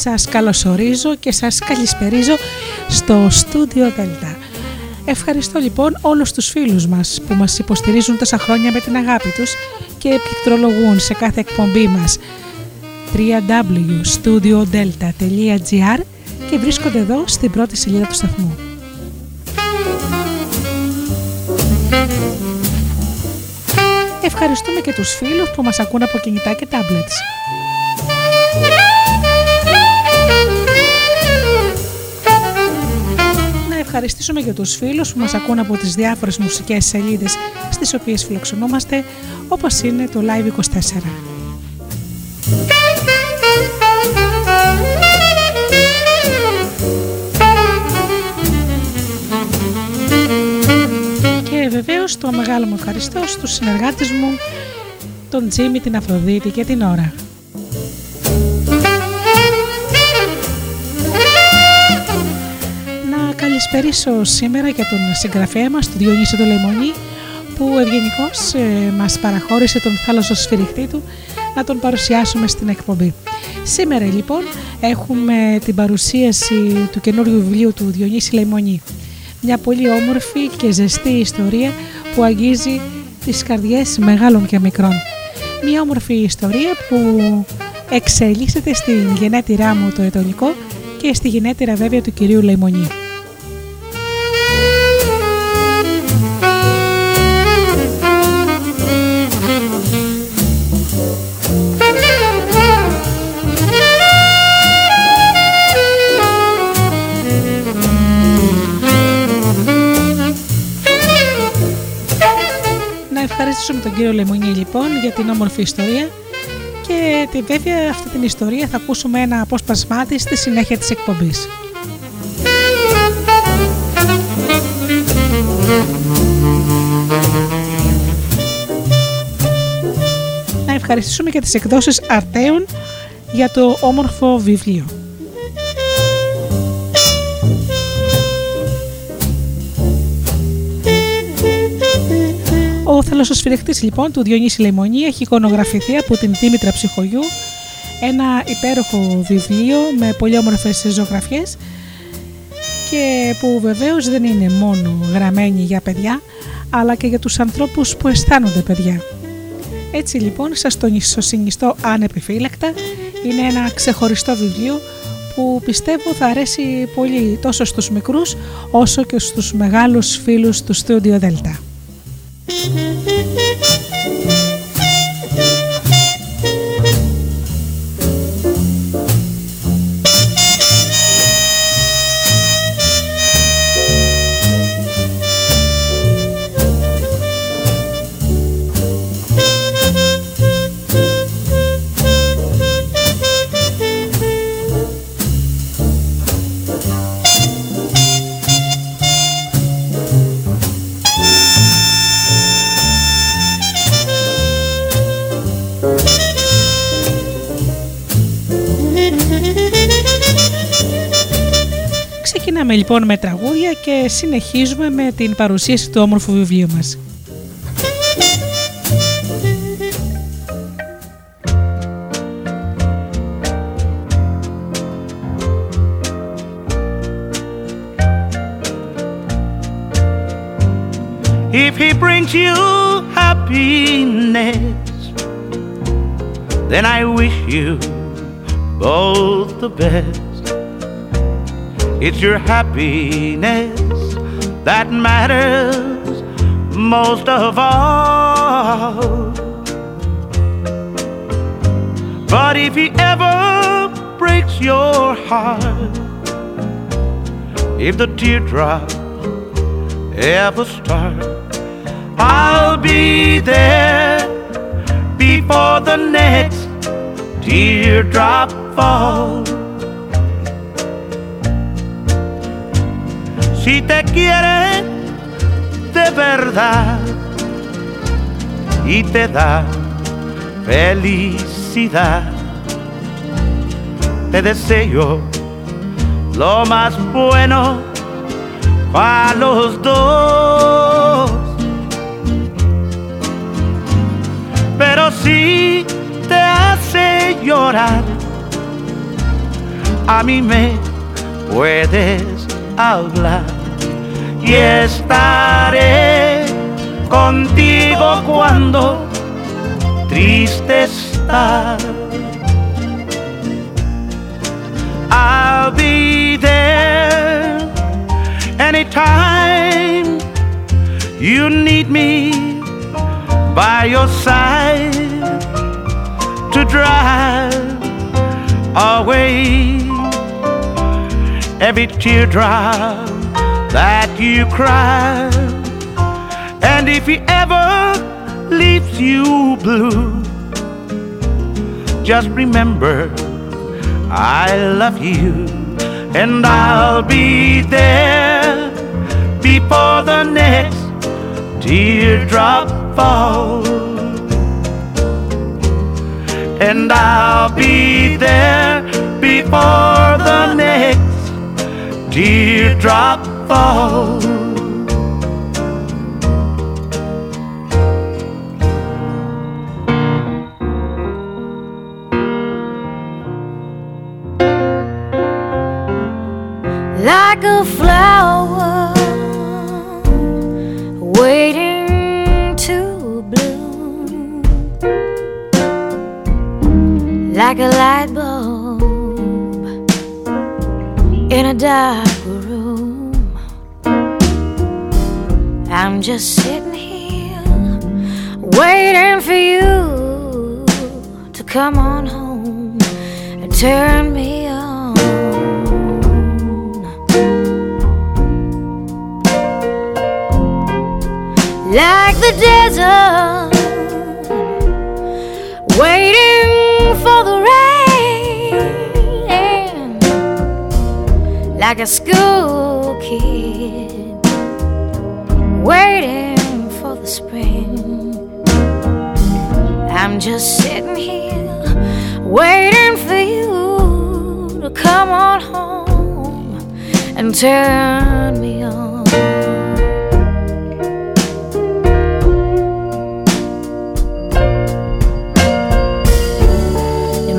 Σας καλωσορίζω και σας καλησπερίζω στο στούντιο Δέλτα. Ευχαριστώ λοιπόν όλους τους φίλους μας που μας υποστηρίζουν τόσα χρόνια με την αγάπη τους και πληκτρολογούν σε κάθε εκπομπή μας www.studiodelta.gr και βρίσκονται εδώ στην πρώτη σελίδα του σταθμού. Ευχαριστούμε και τους φίλους που μας ακούν από κινητά και tablets. Ευχαριστήσουμε και τους φίλους που μας ακούν από τις διάφορες μουσικές σελίδες στις οποίες φιλοξενούμαστε όπως είναι το Live24. Και βεβαίως το μεγάλο μου ευχαριστώ στους συνεργάτες μου τον Τζίμι, την Αφροδίτη και την Ωρα. Να καλησπερίσω σήμερα και τον συγγραφέα μας, τον Διονύση το Λεμονή, που ευγενικώς ε, μας παραχώρησε τον θάλασσο σφυριχτή του να τον παρουσιάσουμε στην εκπομπή. Σήμερα λοιπόν έχουμε την παρουσίαση του καινούριου βιβλίου του Διονύση Λεμονή. Μια πολύ όμορφη και ζεστή ιστορία που αγγίζει τις καρδιές μεγάλων και μικρών. Μια όμορφη ιστορία που εξελίσσεται στην γενέτειρά μου το ετολικό και στη γενέτειρα βέβαια του κυρίου Λεμονή. Τον κύριο Λεμονή λοιπόν για την όμορφη ιστορία και τη βέβαια αυτή την ιστορία θα ακούσουμε ένα απόσπασμά της στη συνέχεια της εκπομπής. Να ευχαριστήσουμε και τις εκδόσεις Αρτέων για το όμορφο βιβλίο. Ο θαλασσοσφυρεχτής λοιπόν του Διονύση Λεμονή έχει εικονογραφηθεί από την Δήμητρα Ψυχογιού ένα υπέροχο βιβλίο με πολύ όμορφες ζωγραφιές και που βεβαίως δεν είναι μόνο γραμμένη για παιδιά αλλά και για τους ανθρώπους που αισθάνονται παιδιά. Έτσι λοιπόν σας το συνιστώ ανεπιφύλακτα, είναι ένα ξεχωριστό βιβλίο που πιστεύω θα αρέσει πολύ τόσο στους μικρούς όσο και στους μεγάλους φίλους του Studio Delta. Thank you. Λοιπόν με τραγούδια και συνεχίζουμε με την παρουσίαση του όμορφου βιβλίου μας. If he brings you happiness, then I wish you both the best. It's your happiness that matters most of all. But if he ever breaks your heart, if the teardrop ever start, I'll be there before the next teardrop falls. Si te quiere de verdad y te da felicidad. Te deseo lo más bueno para los dos. Pero si te hace llorar, a mí me puedes hablar y estaré contigo cuando triste estás. I'll be there anytime you need me by your side to drive away every teardrop that you cry. And if he ever leaves you blue, just remember I love you and I'll be there before the next teardrop falls. And I'll be there before the next teardrop falls. Come on home and turn me on. Like the desert, waiting for the rain, like a school kid waiting for the spring. I'm just sitting here waiting for you to come on home and turn me on.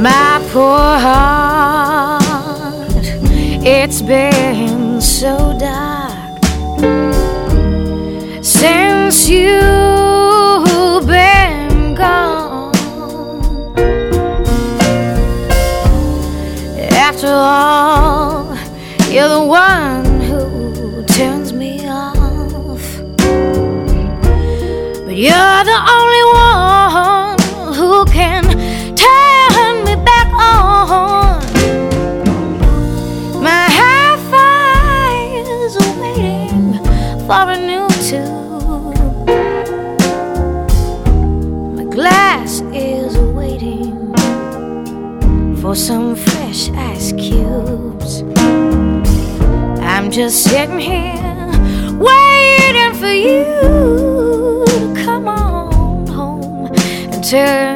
My poor heart, it's been so dark just sitting here waiting for you to come on home and turn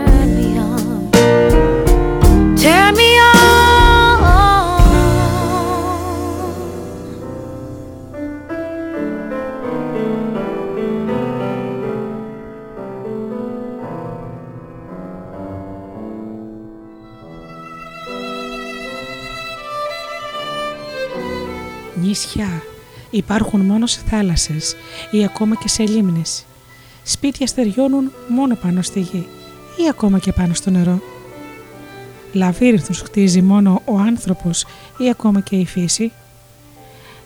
υπάρχουν μόνο σε θάλασσες ή ακόμα και σε λίμνες. Σπίτια στεριώνουν μόνο πάνω στη γη ή ακόμα και πάνω στο νερό. Λαβύρινθους χτίζει μόνο ο άνθρωπος ή ακόμα και η φύση.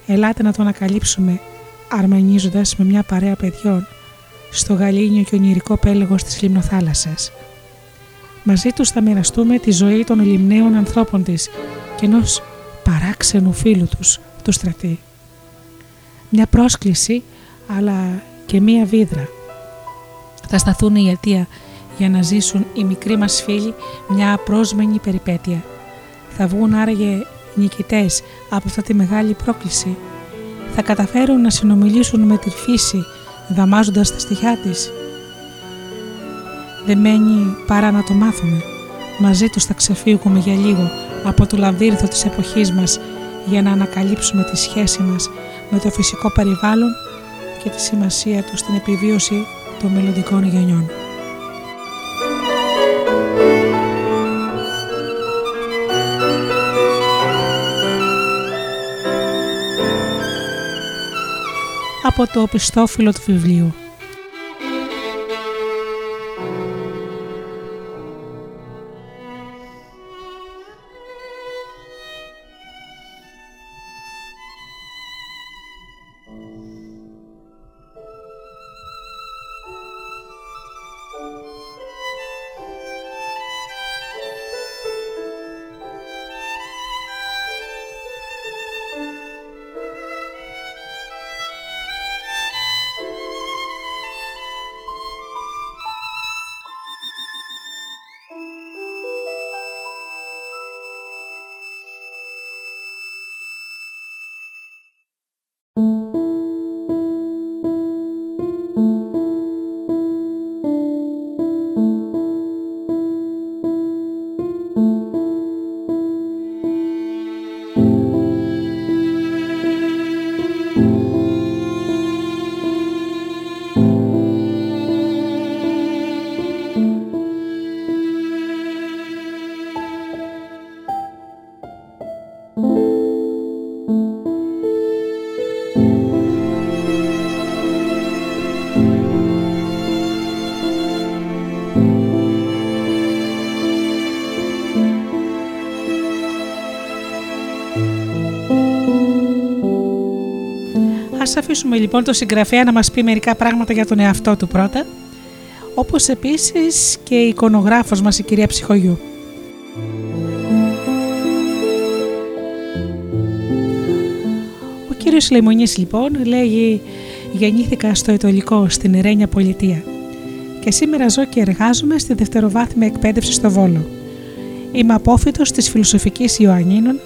Ελάτε να το ανακαλύψουμε αρμενίζοντας με μια παρέα παιδιών στο γαλήνιο και ονειρικό πέλεγος της λιμνοθάλασσας. Μαζί τους θα μοιραστούμε τη ζωή των λιμναίων ανθρώπων της και ενός παράξενου φίλου τους, του στρατή. Μια πρόσκληση αλλά και μια βίδρα. Θα σταθούν η αιτία για να ζήσουν οι μικροί μας φίλοι μια απρόσμενη περιπέτεια. Θα βγουν άραγε νικητές από αυτή τη μεγάλη πρόκληση. Θα καταφέρουν να συνομιλήσουν με τη φύση δαμάζοντας τα στοιχιά της. Δεν μένει παρά να το μάθουμε. Μαζί τους θα ξεφύγουμε για λίγο από το λαβύρινθο της εποχής μας για να ανακαλύψουμε τη σχέση μας με το φυσικό περιβάλλον και τη σημασία του στην επιβίωση των μελλοντικών γενιών. Από το πιστόφυλλο του βιβλίου Ας αφήσουμε λοιπόν το συγγραφέα να μας πει μερικά πράγματα για τον εαυτό του πρώτα, όπως επίσης και η εικονογράφος μας η κυρία Ψυχογιού. Ο κύριος Λεμονής λοιπόν λέγει «Γεννήθηκα στο Ιτωλικό στην Ερένια Πολιτεία και σήμερα ζω και εργάζομαι στη δευτεροβάθμια εκπαίδευση στο Βόλο. Είμαι απόφυτος της Φιλοσοφικής Ιωαννίνων,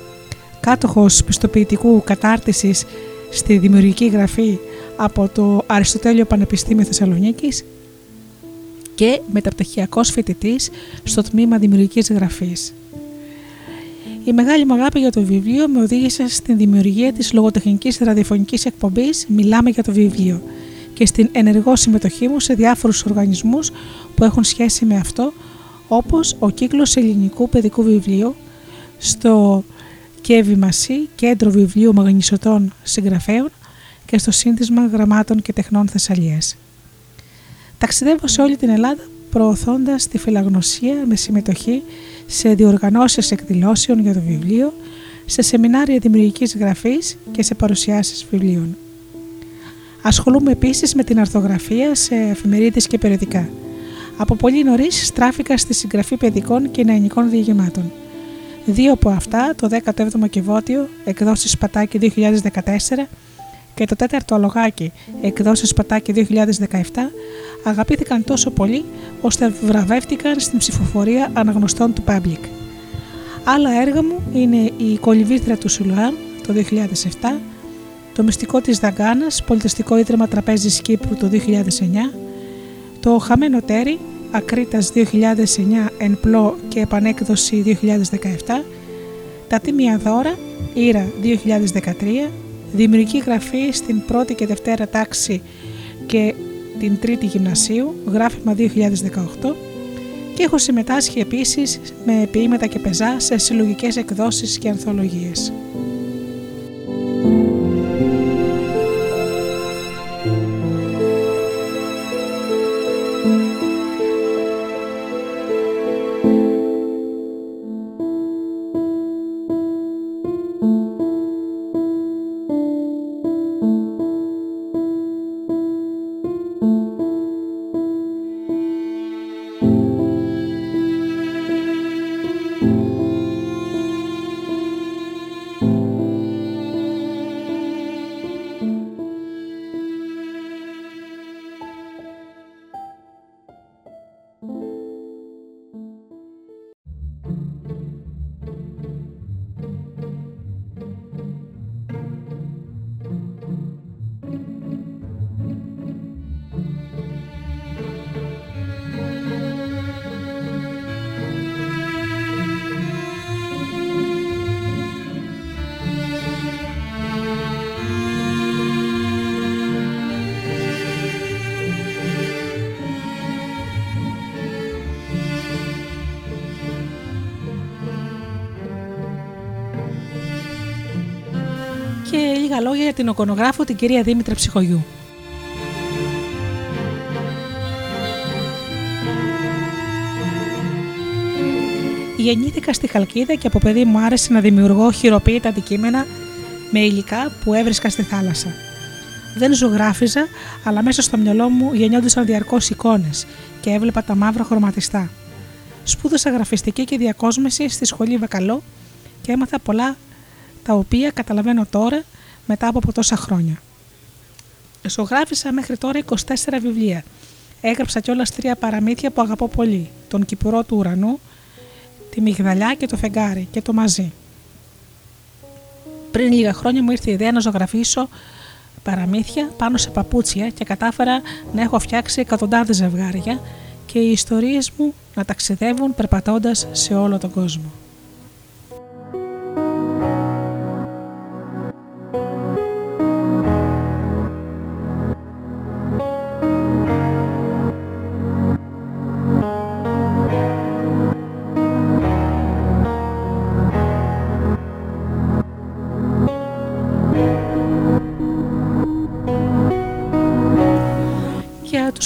κάτοχος πιστοποιητικού κατάρτισης στη δημιουργική γραφή από το Αριστοτέλειο Πανεπιστήμιο Θεσσαλονίκης και μεταπτυχιακός φοιτητής στο τμήμα δημιουργικής γραφής. Η μεγάλη μου αγάπη για το βιβλίο με οδήγησε στην δημιουργία της λογοτεχνικής ραδιοφωνικής εκπομπής «Μιλάμε για το βιβλίο» και στην ενεργό συμμετοχή μου σε διάφορους οργανισμούς που έχουν σχέση με αυτό, όπως ο κύκλος ελληνικού παιδικού βιβλίου στο και Ευημασί, Κέντρο Βιβλίου Μαγνησωτών Συγγραφέων και στο Σύνδεσμα Γραμμάτων και Τεχνών Θεσσαλίας. Ταξιδεύω σε όλη την Ελλάδα προωθώντας τη φιλαγνωσία με συμμετοχή σε διοργανώσεις εκδηλώσεων για το βιβλίο, σε σεμινάρια δημιουργικής γραφής και σε παρουσιάσεις βιβλίων. Ασχολούμαι επίσης με την αρθογραφία σε εφημερίδες και περιοδικά. Από πολύ νωρίς στράφηκα στη συγγραφή παιδικών και νεανικών διηγημάτων. Δύο από αυτά, το 17ο Κιβώτιο, εκδόσεις Σπατάκη 2014 και το τέταρτο αλογάκι, εκδόσεις Σπατάκη 2017, αγαπήθηκαν τόσο πολύ ώστε βραβεύτηκαν στην ψηφοφορία αναγνωστών του Public. Άλλα έργα μου είναι η Κολυβήθρα του Σουλουάμ το 2007, το Μυστικό της Δαγκάνας, Πολιτιστικό Ίδρυμα Τραπέζης Κύπρου το 2009, το Χαμένο Τέρι Ακρίτας 2009 εν πλώ και επανέκδοση 2017, τα τίμια δώρα Ήρα 2013, δημιουργική γραφή στην πρώτη και δευτέρα τάξη και την τρίτη γυμνασίου, γράφημα 2018 και έχω συμμετάσχει επίσης με ποίηματα και πεζά σε συλλογικές εκδόσεις και ανθολογίες. Λίγα λόγια για την οκονογράφο την κυρία Δήμητρα Ψυχογιού. Γεννήθηκα στη Χαλκίδα και από παιδί μου άρεσε να δημιουργώ χειροποίητα αντικείμενα με υλικά που έβρισκα στη θάλασσα. Δεν ζωγράφιζα, αλλά μέσα στο μυαλό μου γεννιόντουσαν διαρκώς εικόνες και έβλεπα τα μαύρα χρωματιστά. Σπούδασα γραφιστική και διακόσμηση στη σχολή Βακαλό και έμαθα πολλά τα οποία καταλαβαίνω τώρα μετά από τόσα χρόνια. Ζωγράφισα μέχρι τώρα 24 βιβλία. Έγραψα κιόλας τρία παραμύθια που αγαπώ πολύ: Τον Κυπουρό του Ουρανού, Τη Μυγδαλιά και το Φεγγάρι και το Μαζί. Πριν λίγα χρόνια μου ήρθε η ιδέα να ζωγραφίσω παραμύθια πάνω σε παπούτσια και κατάφερα να έχω φτιάξει εκατοντάδες ζευγάρια και οι ιστορίες μου να ταξιδεύουν περπατώντας σε όλο τον κόσμο.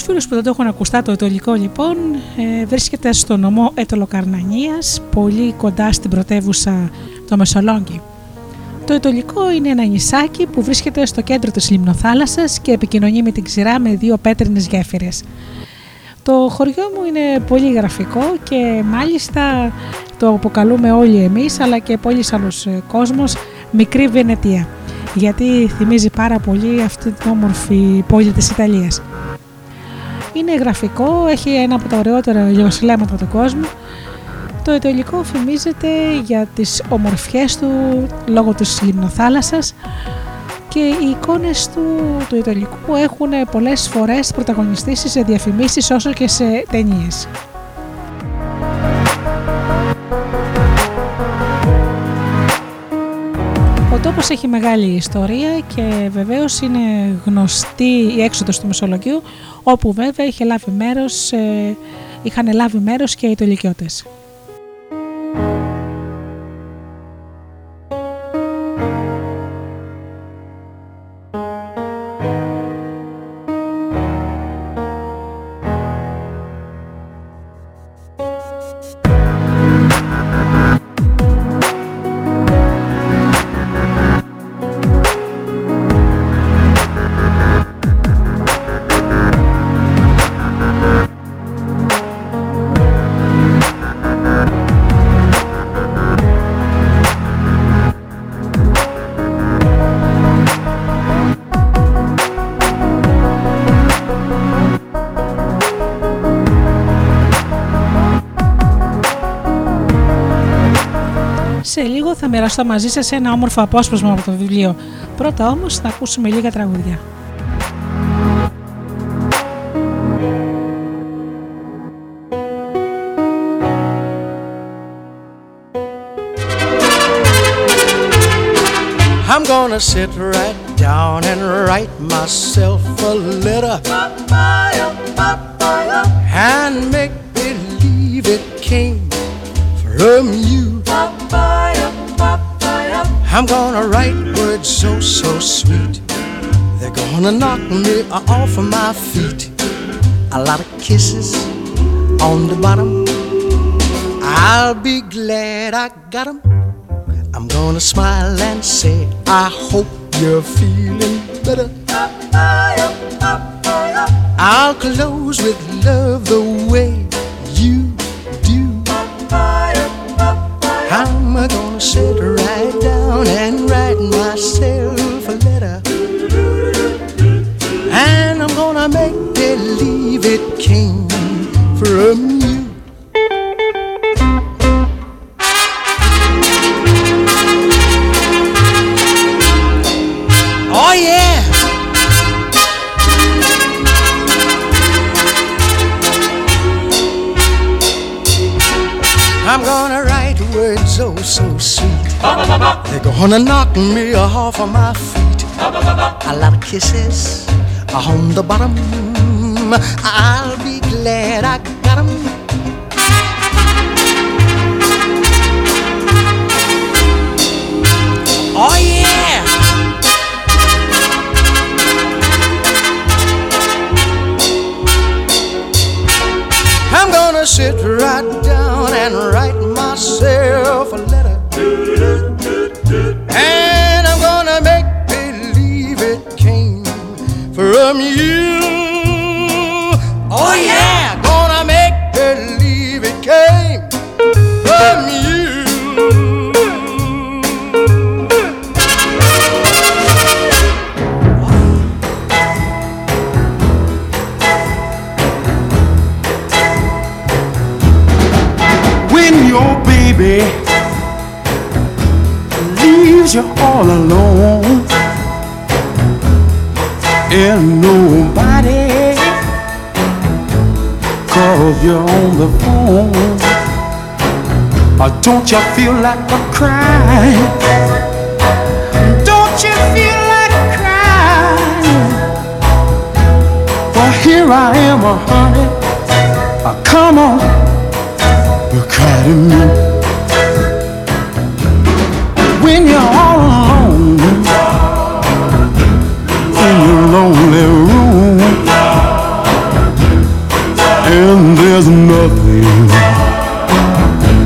Που δεν το έχουν ακουστά το ετωλικό λοιπόν ε, βρίσκεται στο νομό Ετωλοκαρνανίας, πολύ κοντά στην πρωτεύουσα το Μεσολόγγι. Το Ετωλικό είναι ένα νησάκι που βρίσκεται στο κέντρο της Λιμνοθάλασσας και επικοινωνεί με την ξηρά με δύο πέτρινες γέφυρες. Το χωριό μου είναι πολύ γραφικό και μάλιστα το αποκαλούμε όλοι εμείς αλλά και πολλοί άλλους ε, κόσμος μικρή Βενετία γιατί θυμίζει πάρα πολύ αυτή την όμορφη πόλη της Ιταλίας. Είναι γραφικό, έχει ένα από τα ωραιότερα ηλιοσλέμματα του κόσμου. Το Ιταλικό φημίζεται για τις ομορφιές του λόγω της λιμνοθάλασσας και οι εικόνες του, του Ιταλικού έχουν πολλές φορές πρωταγωνιστήσει σε διαφημίσεις όσο και σε ταινίες. Ο τόπος έχει μεγάλη ιστορία και βεβαίως είναι γνωστή η έξοδος του Μεσολογγίου όπου βέβαια είχε λάβει μέρος, ε, είχαν λάβει μέρος και οι τολικιώτες. Θα μοιραστώ μαζί σας ένα όμορφο απόσπασμα από το βιβλίο. Πρώτα όμως θα ακούσουμε λίγα τραγούδια. I'm gonna sit right down and write myself a letter and make believe it came from you. I'm gonna write words so, so sweet. They're gonna knock me off of my feet. A lot of kisses on the bottom. I'll be glad I got them. I'm gonna smile and say, I hope you're feeling better. I'll close with love the Gonna knock me off of my feet. A lot of kisses on the bottom. I'll be glad I got 'em. Oh yeah. I'm gonna sit right down and write myself leaves you're all alone. And nobody calls you on the phone. Or don't you feel like a crying don't you feel like crying well here I am honey. Come on. You cry to me when you're all alone. In your lonely room. And there's nothing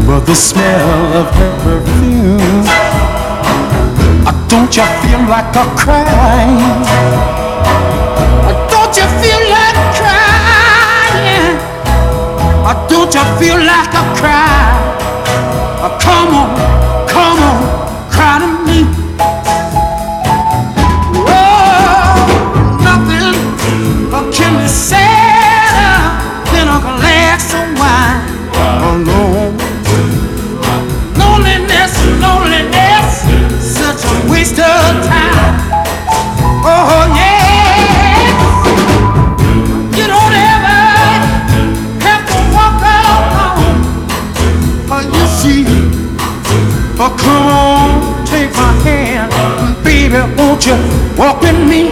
but the smell of her perfume. Uh, don't you feel like a Uh, don't you feel like crying? Uh, don't you feel like a cry? Uh, come on, come on, take my hand, baby, won't you walk with me?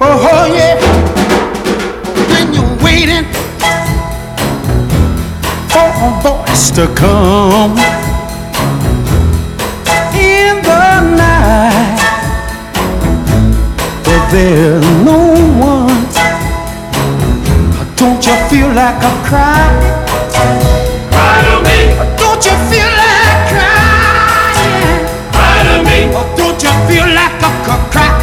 Oh, oh yeah, when you're waiting for a voice to come in the night, but there's no one. Don't you feel like a cry? Cry to me. Don't you feel crack,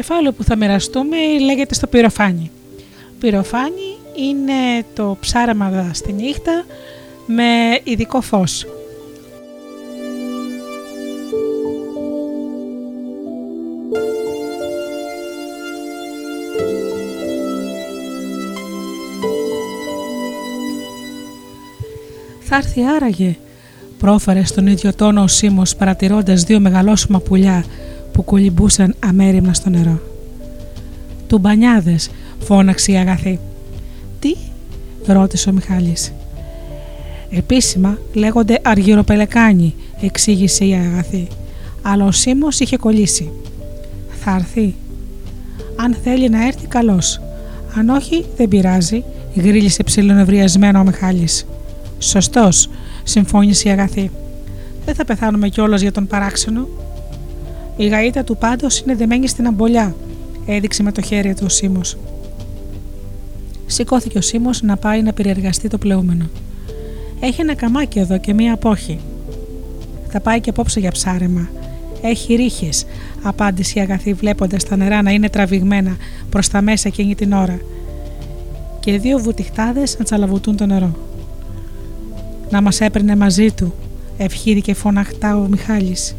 κεφάλαιο που θα μοιραστούμε λέγεται στο πυροφάνι. Πυροφάνι είναι το ψάραμα στη νύχτα με ειδικό φως. Θα έρθει άραγε, πρόφερε στον ίδιο τόνο ο Σίμος παρατηρώντας δύο μεγαλόσωμα πουλιά που κολυμπούσαν αμέριμνα στο νερό. «Τουμπανιάδες», φώναξε η αγαθή. «Τι» ρώτησε ο Μιχάλης. «Επίσημα λέγονται αργυροπελεκάνοι», εξήγησε η αγαθή. Αλλά ο Σίμος είχε κολλήσει. «Θα έρθει». «Αν θέλει να έρθει καλώς. Αν όχι δεν πειράζει», γρίλησε ψιλονευριασμένο ο Μιχάλης. «Σωστός», συμφώνησε η αγαθή. «Δεν θα πεθάνουμε κιόλας για τον παράξενο». Η γαΐτα του πάντως είναι δεμένη στην αμπολιά, έδειξε με το χέρι του ο Σίμος. Σηκώθηκε ο Σίμος να πάει να περιεργαστεί το πλεούμενο. Έχει ένα καμάκι εδώ και μία απόχη. Θα πάει και απόψε για ψάρεμα. Έχει ρίχες, απάντησε η αγαθή βλέποντας τα νερά να είναι τραβηγμένα προς τα μέσα εκείνη την ώρα. Και δύο βουτυχτάδες να τσαλαβουτούν το νερό. Να μας έπαιρνε μαζί του, ευχήθηκε φωναχτά ο Μιχάλης.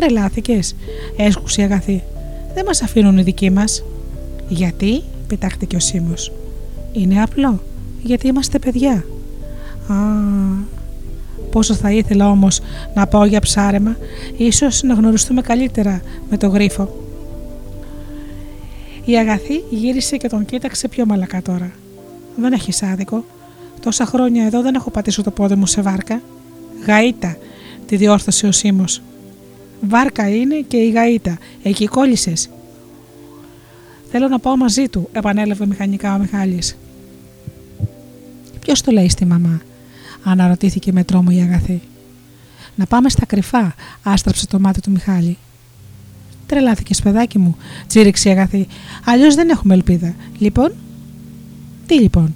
Τρελάθηκες, έσκουσε η αγαθή. Δεν μας αφήνουν οι δικοί μας. Γιατί, πετάχτηκε ο Σίμως. Είναι απλό. Γιατί είμαστε παιδιά. Α, πόσο θα ήθελα όμως να πάω για ψάρεμα, ίσως να γνωριστούμε καλύτερα με το γρίφο. Η αγαθή γύρισε και τον κοίταξε πιο μαλακά τώρα. Δεν έχεις άδικο. Τόσα χρόνια εδώ δεν έχω πατήσει το πόδι μου σε βάρκα. Γαΐτα, τη διόρθωσε ο Σίμος. Βάρκα είναι και η γαΐτα. Εκεί κόλλησες. Θέλω να πάω μαζί του, επανέλαβε μηχανικά ο Μιχάλης. Ποιος το λέει στη μαμά, αναρωτήθηκε με τρόμο η αγαθή. Να πάμε στα κρυφά, άστραψε το μάτι του Μιχάλη. Τρελάθηκε, παιδάκι μου, τσίριξε η αγαθή. Αλλιώς δεν έχουμε ελπίδα. Λοιπόν, τι λοιπόν,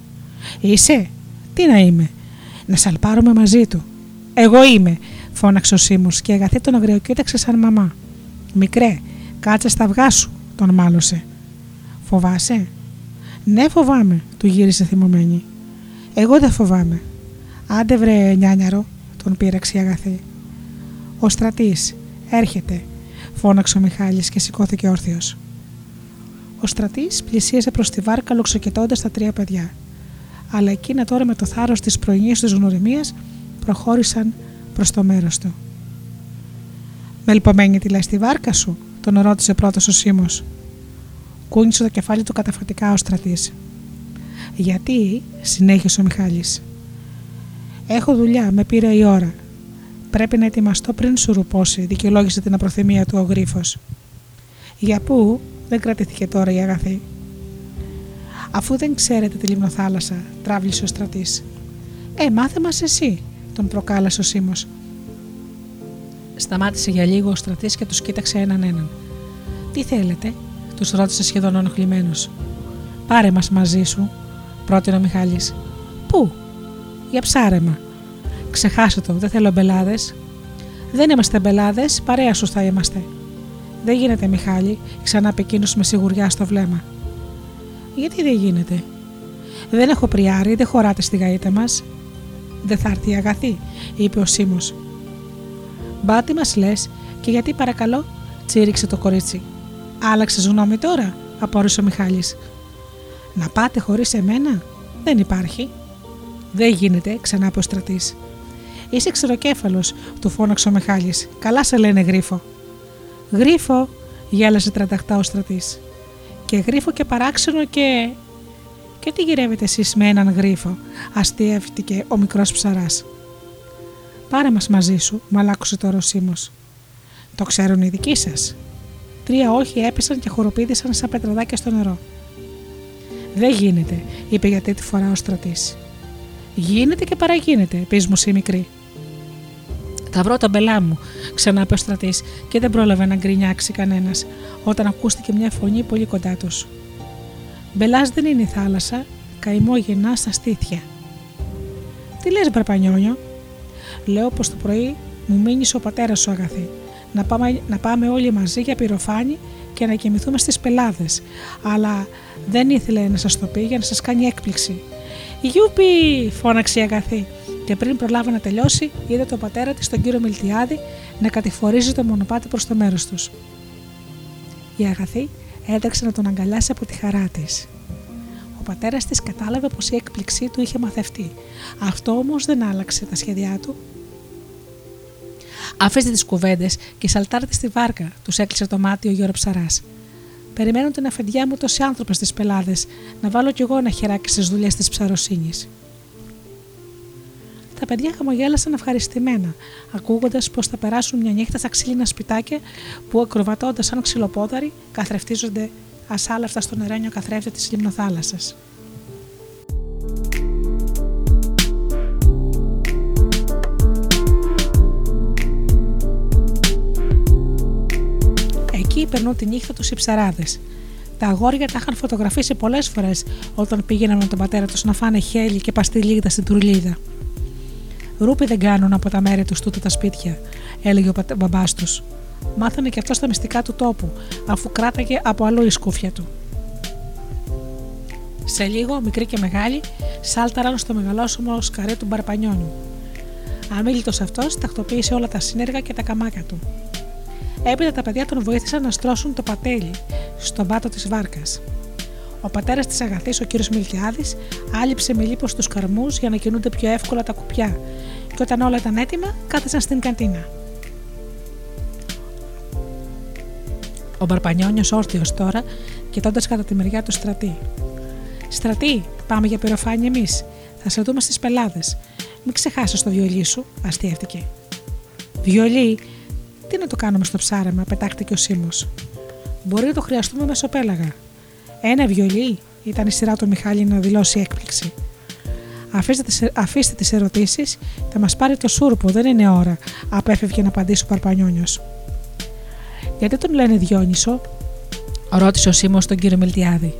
είσαι, τι να είμαι, να σαλπάρουμε μαζί του. Εγώ είμαι, φώναξε ο Σίμους και η αγαθή τον αγριοκοίταξε σαν μαμά. Μικρέ, κάτσε στα αυγά σου, τον μάλωσε. Φοβάσαι, Ναι, φοβάμαι, του γύρισε θυμωμένη. Εγώ δεν φοβάμαι. Άντε βρε νιάνιαρο, τον πήραξε η αγαθή. Ο στρατής, έρχεται, φώναξε ο Μιχάλης και σηκώθηκε όρθιος. Ο στρατής πλησίασε προς τη βάρκα λοξοκετώντα τα τρία παιδιά. Αλλά εκείνα τώρα με το θάρρος της πρωινής τους γνωριμίας προχώρησαν προς το μέρος του. Μελπομένη τη λες στη βάρκα σου, τον ρώτησε πρώτος ο Σίμως. Κούνησε το κεφάλι του καταφατικά ο στρατής. Γιατί, συνέχισε ο Μιχάλης. Έχω δουλειά, με πήρε η ώρα. Πρέπει να ετοιμαστώ πριν σου ρουπώσει, δικαιολόγησε την απροθυμία του ο γρίφος. Για πού, δεν κρατήθηκε τώρα η αγαθή. Αφού δεν ξέρετε τη λιμνοθάλασσα, τράβλησε ο στρατής. Ε, μάθε μας εσύ, τον προκάλεσε ο Σίμω. Σταμάτησε για λίγο ο στρατής και τους κοίταξε έναν έναν. Τι θέλετε, τους ρώτησε σχεδόν ενοχλημένο. Πάρε μας μαζί σου, πρότεινε ο Μιχάλης. Πού; Για ψάρεμα. Ξεχάσε το, δεν θέλω μπελάδες. Δεν είμαστε μπελάδες, παρέα σου θα είμαστε. Δεν γίνεται, Μιχάλη, ξανά εκείνος με σιγουριά στο βλέμμα. Γιατί δεν γίνεται; Δεν έχω πριάρι, δεν χωράτε στη γαΐτα μας. Δεν θα έρθει η αγαθή, είπε ο Σίμως. Μπάτι μας λες, και γιατί παρακαλώ, τσίριξε το κορίτσι. Άλλαξε γνώμη τώρα, απόρρισε ο Μιχάλης. Να πάτε χωρίς εμένα, δεν υπάρχει. Δεν γίνεται, ξανά ο στρατής. Είσαι ξεροκέφαλο, του φώναξε ο Μιχάλης. Καλά σε λένε γρίφο. Γρίφο, γέλασε τρανταχτά ο στρατής. Και γρίφο και παράξενο και. Και τι γυρεύετε εσείς με έναν γρίφο, αστείευτηκε ο μικρός ψαράς. Πάρε μας μαζί σου, μαλάκωσε το ρωσίμος. Το ξέρουν οι δικοί σας. Τρία όχι έπεσαν και χοροπήδησαν σαν πετραδάκια στο νερό. Δεν γίνεται, είπε για τρίτη φορά ο στρατής. Γίνεται και παραγίνεται, πείσμωσε η μικρή. Θα βρω τα μπελά μου, ξανά είπε ο στρατής και δεν πρόλαβε να γκρινιάξει κανένας όταν ακούστηκε μια φωνή πολύ κοντά τους. Μπελάς δεν είναι η θάλασσα, καημό γεννά στα στήθια. Τι λες, Μπραπανιόνιο, λέω πως το πρωί μου μείνεις ο πατέρας σου αγαθή. Να πάμε, να πάμε όλοι μαζί για πυροφάνη και να κοιμηθούμε στις πελάδες. Αλλά δεν ήθελε να σας το πει για να σας κάνει έκπληξη. Γιούπι! φώναξε η αγαθή και πριν προλάβει να τελειώσει, είδε τον πατέρα της, τον κύριο Μιλτιάδη, να κατηφορίζει το μονοπάτι προς το μέρος τους. Η αγαθή έτρεξε να τον αγκαλιάσει από τη χαρά της. Ο πατέρας της κατάλαβε πως η έκπληξή του είχε μαθευτεί. Αυτό όμως δεν άλλαξε τα σχέδιά του. Άφησε τις κουβέντες και σαλτάρτε στη βάρκα, τους έκλεισε το μάτι ο Γιώργος Ψαράς. Περιμένουν την αφεντιά μου τόσοι άνθρωποι στις πελάδες, να βάλω κι εγώ ένα χεράκι στις δουλειές της ψαροσύνης. Τα παιδιά χαμογέλασαν ευχαριστημένα, ακούγοντας πως θα περάσουν μια νύχτα στα ξύλινα σπιτάκια που ακροβατώντας σαν ξυλοπόδαροι καθρεφτίζονται ασάλευτα στον νερένιο καθρέφτη της λιμνοθάλασσας. Εκεί περνούν τη νύχτα τους οι ψαράδε. Τα αγόρια τα είχαν φωτογραφίσει πολλές φορές όταν πήγαιναν με τον πατέρα τους να φάνε χέλι και παστιλίγδα στην τουρλίδα. Ρούπι δεν κάνουν από τα μέρη τους τούτα τα σπίτια, έλεγε ο μπαμπά του. Μάθανε και αυτό τα μυστικά του τόπου, αφού κράταγε από αλλού η σκούφια του. Σε λίγο, μικρή και μεγάλη, σάλταραν στο μεγαλόσωμο σκαρέ του Μπαρπανιόνου. Αμήλυτο αυτός τακτοποίησε όλα τα σύνεργα και τα καμάκια του. Έπειτα τα παιδιά τον βοήθησαν να στρώσουν το πατέλι στον πάτο της βάρκας. Ο πατέρας της Αγαθής, ο κύριος Μιλτιάδη, άλυψε με λίπος τους καρμούς για να κινούνται πιο εύκολα τα κουπιά, και όταν όλα ήταν έτοιμα, κάθισαν στην καντίνα. Ο Μπαρπανιόνιος όρθιος τώρα, κοιτώντας κατά τη μεριά του στρατή. Στρατή, πάμε για πυροφάνη εμείς. Θα σε δούμε στις πελάδες. Μην ξεχάσεις το βιολί σου, αστείευτηκε. Βιολί, τι να το κάνουμε στο ψάρεμα, πετάχτηκε ο Σίμω. Μπορεί να το χρειαστούμε μεσοπέλαγα. Ένα βιολί, ήταν η σειρά του Μιχάλη να δηλώσει έκπληξη. Αφήστε τις, αφήστε τις ερωτήσεις, θα μας πάρει το σούρπο, δεν είναι ώρα, απέφευγε να απαντήσει ο Παρπανιόνιος. Γιατί τον λένε Διόνυσο, ρώτησε ο Σίμως τον κύριο Μιλτιάδη.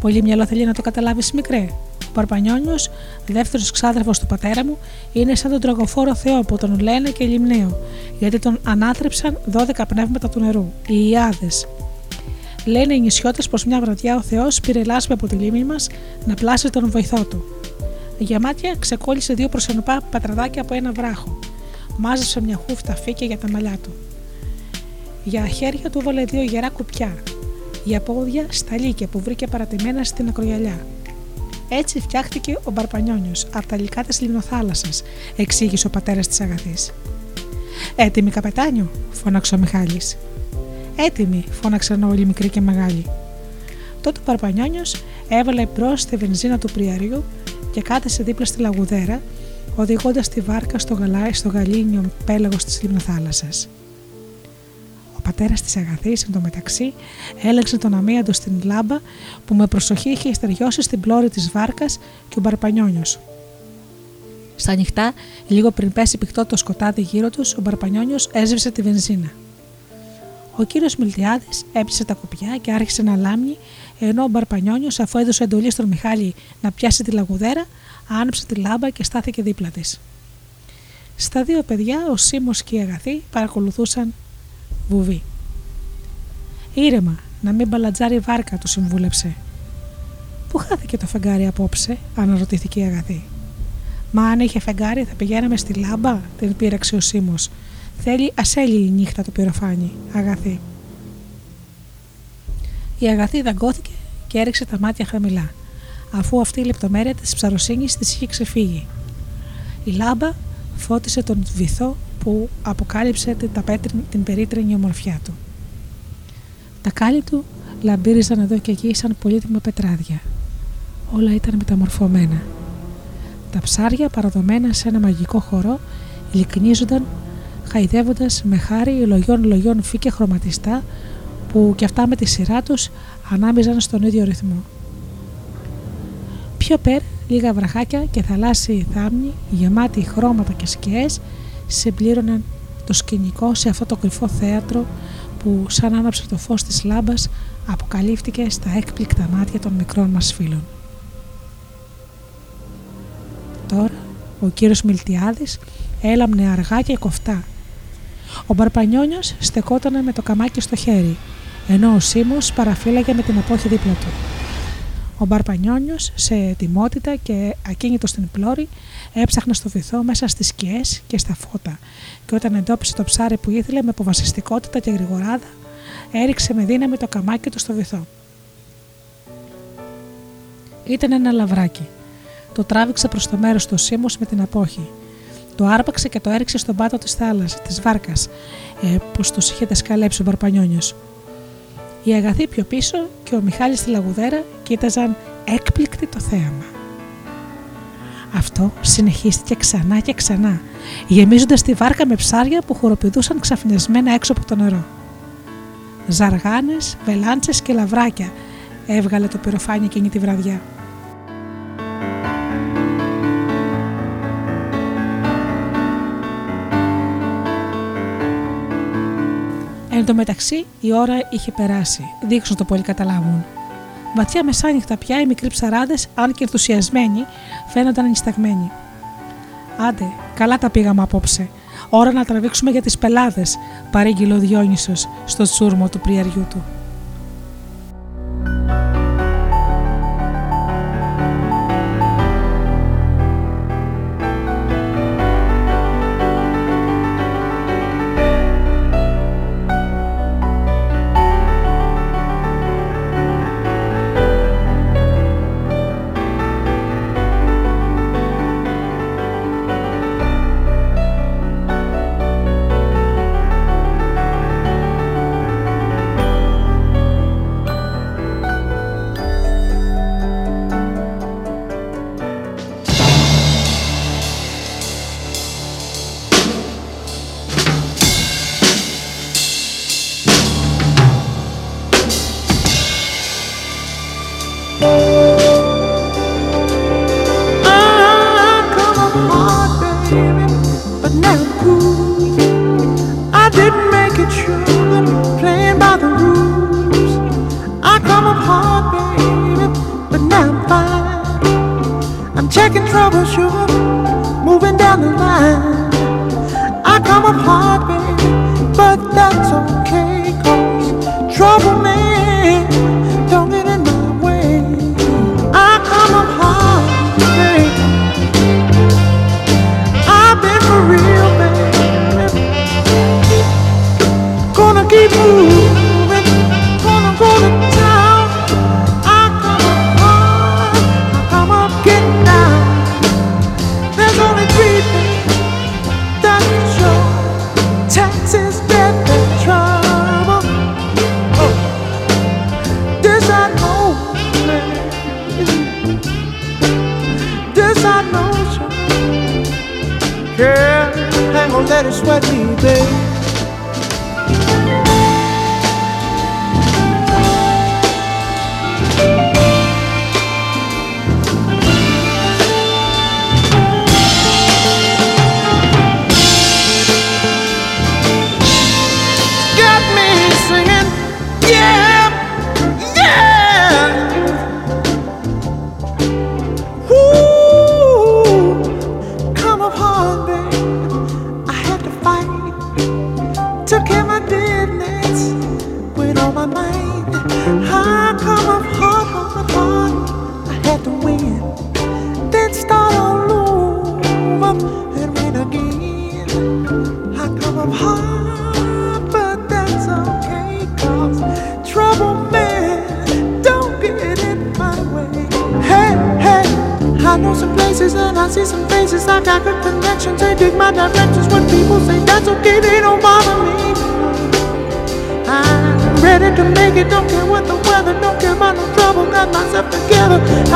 Πολύ μυαλό θέλει να το καταλάβεις μικρέ. Ο Παρπανιόνιο, δεύτερος ξάδερφος του πατέρα μου, είναι σαν τον τραγοφόρο Θεό που τον λένε και λιμναίο, γιατί τον ανάτρεψαν 12 πνεύματα του νερού, οι Ιάδες. Λένε οι νησιώτες πως μια βραδιά ο Θεός πήρε λάσπη από τη λίμνη μας να πλάσει τον βοηθό του. Για μάτια ξεκόλλησε δύο προσωπικά πατραδάκια από ένα βράχο. Μάζεψε μια χούφτα φύκια για τα μαλλιά του. Για χέρια του βάλε δύο γερά κουπιά. Για πόδια σταλίκια που βρήκε παρατημένα στην ακρογιαλιά. Έτσι φτιάχτηκε ο Μπαρπανιόνιος από τα υλικά της λιμνοθάλασσας, εξήγησε ο πατέρας της Αγαθής. Έτοιμη καπετάνιο, φώναξε ο Μιχάλης. Έτοιμη, φώναξαν όλοι μικροί και μεγάλοι. Τότε ο Παρπανιόνιος έβαλε μπρος τη βενζίνα του πριαριού και κάθεσε δίπλα στη λαγουδέρα, οδηγώντας τη βάρκα στο γαλάι στο γαλήνιο πέλαγος της λιμνοθάλασσας. Ο πατέρας της Αγαθής, εντωμεταξύ, έλεγξε τον αμύαντο στην λάμπα που με προσοχή είχε εστεριώσει στην πλώρη της βάρκας και ο Μπαρπανιόνιο. Στα νυχτά, λίγο πριν πέσει πηχτό το σκοτάδι γύρω τους, ο Μπαρπανιόνιο έσβησε τη βενζίνα. Ο κύριος Μιλτιάδης έπιασε τα κουπιά και άρχισε να λάμνει, ενώ ο Μπαρπανιόνιος, αφού έδωσε εντολή στον Μιχάλη να πιάσει τη λαγουδέρα, άνοιξε τη λάμπα και στάθηκε δίπλα της. Στα δύο παιδιά, ο Σίμω και η Αγαθή παρακολουθούσαν βουβή. Ήρεμα, να μην μπαλατζάρει η βάρκα, του συμβούλεψε. Πού χάθηκε το φεγγάρι απόψε, αναρωτήθηκε η Αγαθή. Μα αν είχε φεγγάρι, θα πηγαίναμε στη λάμπα, την πήραξε ο Σίμω Θέλει ασέλη η νύχτα το πυροφάνι, αγαθή. Η αγαθή δαγκώθηκε και έριξε τα μάτια χαμηλά, αφού αυτή η λεπτομέρεια της ψαροσύνης της είχε ξεφύγει. Η λάμπα φώτισε τον βυθό που αποκάλυψε την περίτρινη ομορφιά του. Τα κάλλη του λαμπύριζαν εδώ και εκεί σαν πολύτιμα πετράδια. Όλα ήταν μεταμορφωμένα. Τα ψάρια παραδομένα σε ένα μαγικό χορό λυκνίζονταν χαϊδεύοντας με χάρη λογιών λογιών φύκια χρωματιστά που κι αυτά με τη σειρά τους ανάμιζαν στον ίδιο ρυθμό. Πιο πέρα, λίγα βραχάκια και θαλάσσιοι θάμνοι γεμάτοι χρώματα και σκιές συμπλήρωναν το σκηνικό σε αυτό το κρυφό θέατρο που σαν άναψε το φως της λάμπας αποκαλύφθηκε στα έκπληκτα μάτια των μικρών μας φίλων. Τώρα ο κύριος Μιλτιάδης έλαμνε αργά και κοφτά ο Μπαρπανιόνιος στεκόταν με το καμάκι στο χέρι, ενώ ο Σίμω παραφύλαγε με την απόχη δίπλα του. Ο Μπαρπανιόνιος, σε ετοιμότητα και ακίνητο στην πλώρη, έψαχνε στο βυθό μέσα στις σκιές και στα φώτα, και όταν εντόπισε το ψάρι που ήθελε με αποφασιστικότητα και γρηγοράδα, έριξε με δύναμη το καμάκι του στο βυθό. Ήταν ένα λαβράκι. Το τράβηξε προς το μέρος του Σίμω με την απόχη. Το άρπαξε και το έριξε στον πάτο της θάλασσας, της βάρκας, ε, που τους είχε δεσκαλέψει ο Μπαρπανιόνιο. Οι αγαθοί πιο πίσω και ο Μιχάλης στη λαγουδέρα κοίταζαν έκπληκτοι το θέαμα. Αυτό συνεχίστηκε ξανά και ξανά, γεμίζοντας τη βάρκα με ψάρια που χοροπηδούσαν ξαφνισμένα έξω από το νερό. Ζαργάνες, βελάντσες και λαβράκια έβγαλε το πυροφάνι εκείνη τη βραδιά. Τω μεταξύ η ώρα είχε περάσει, δείξω το πολύ καταλάβουν. Βαθιά μεσάνυχτα πια οι μικροί ψαράδες, αν και ενθουσιασμένοι, φαίνονταν ανισταγμένοι. Άντε, καλά τα πήγαμε απόψε. Ώρα να τραβήξουμε για τις πελάδες, παρήγγειλε ο Διόνυσος στο τσούρμο του πριαριού του.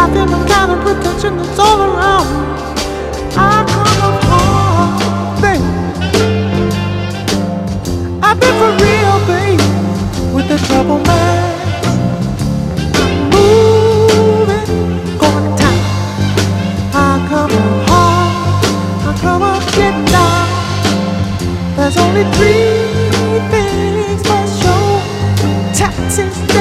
nothing but common protection that's all around me. I come upon, baby. I've been for real, baby, with the trouble mind. Moving, going tight. I come hard, I come up getting down. There's only three things must show. Taxes.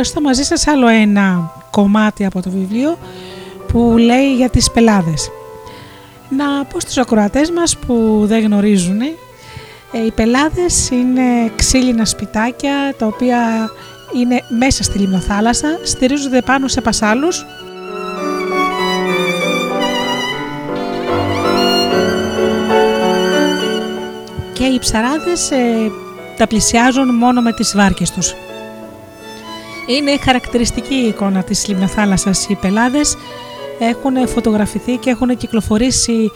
Μοιραστώ μαζί σας άλλο ένα κομμάτι από το βιβλίο που λέει για τις πελάδες. Να πω στους ακροατές μας που δεν γνωρίζουν, ε, οι πελάδες είναι ξύλινα σπιτάκια τα οποία είναι μέσα στη λιμνοθάλασσα, στηρίζονται πάνω σε πασάλους και οι ψαράδες ε, τα πλησιάζουν μόνο με τις βάρκες τους. Είναι χαρακτηριστική η εικόνα της λιμνοθάλασσας. Οι πελάδες έχουν φωτογραφηθεί και έχουν κυκλοφορήσει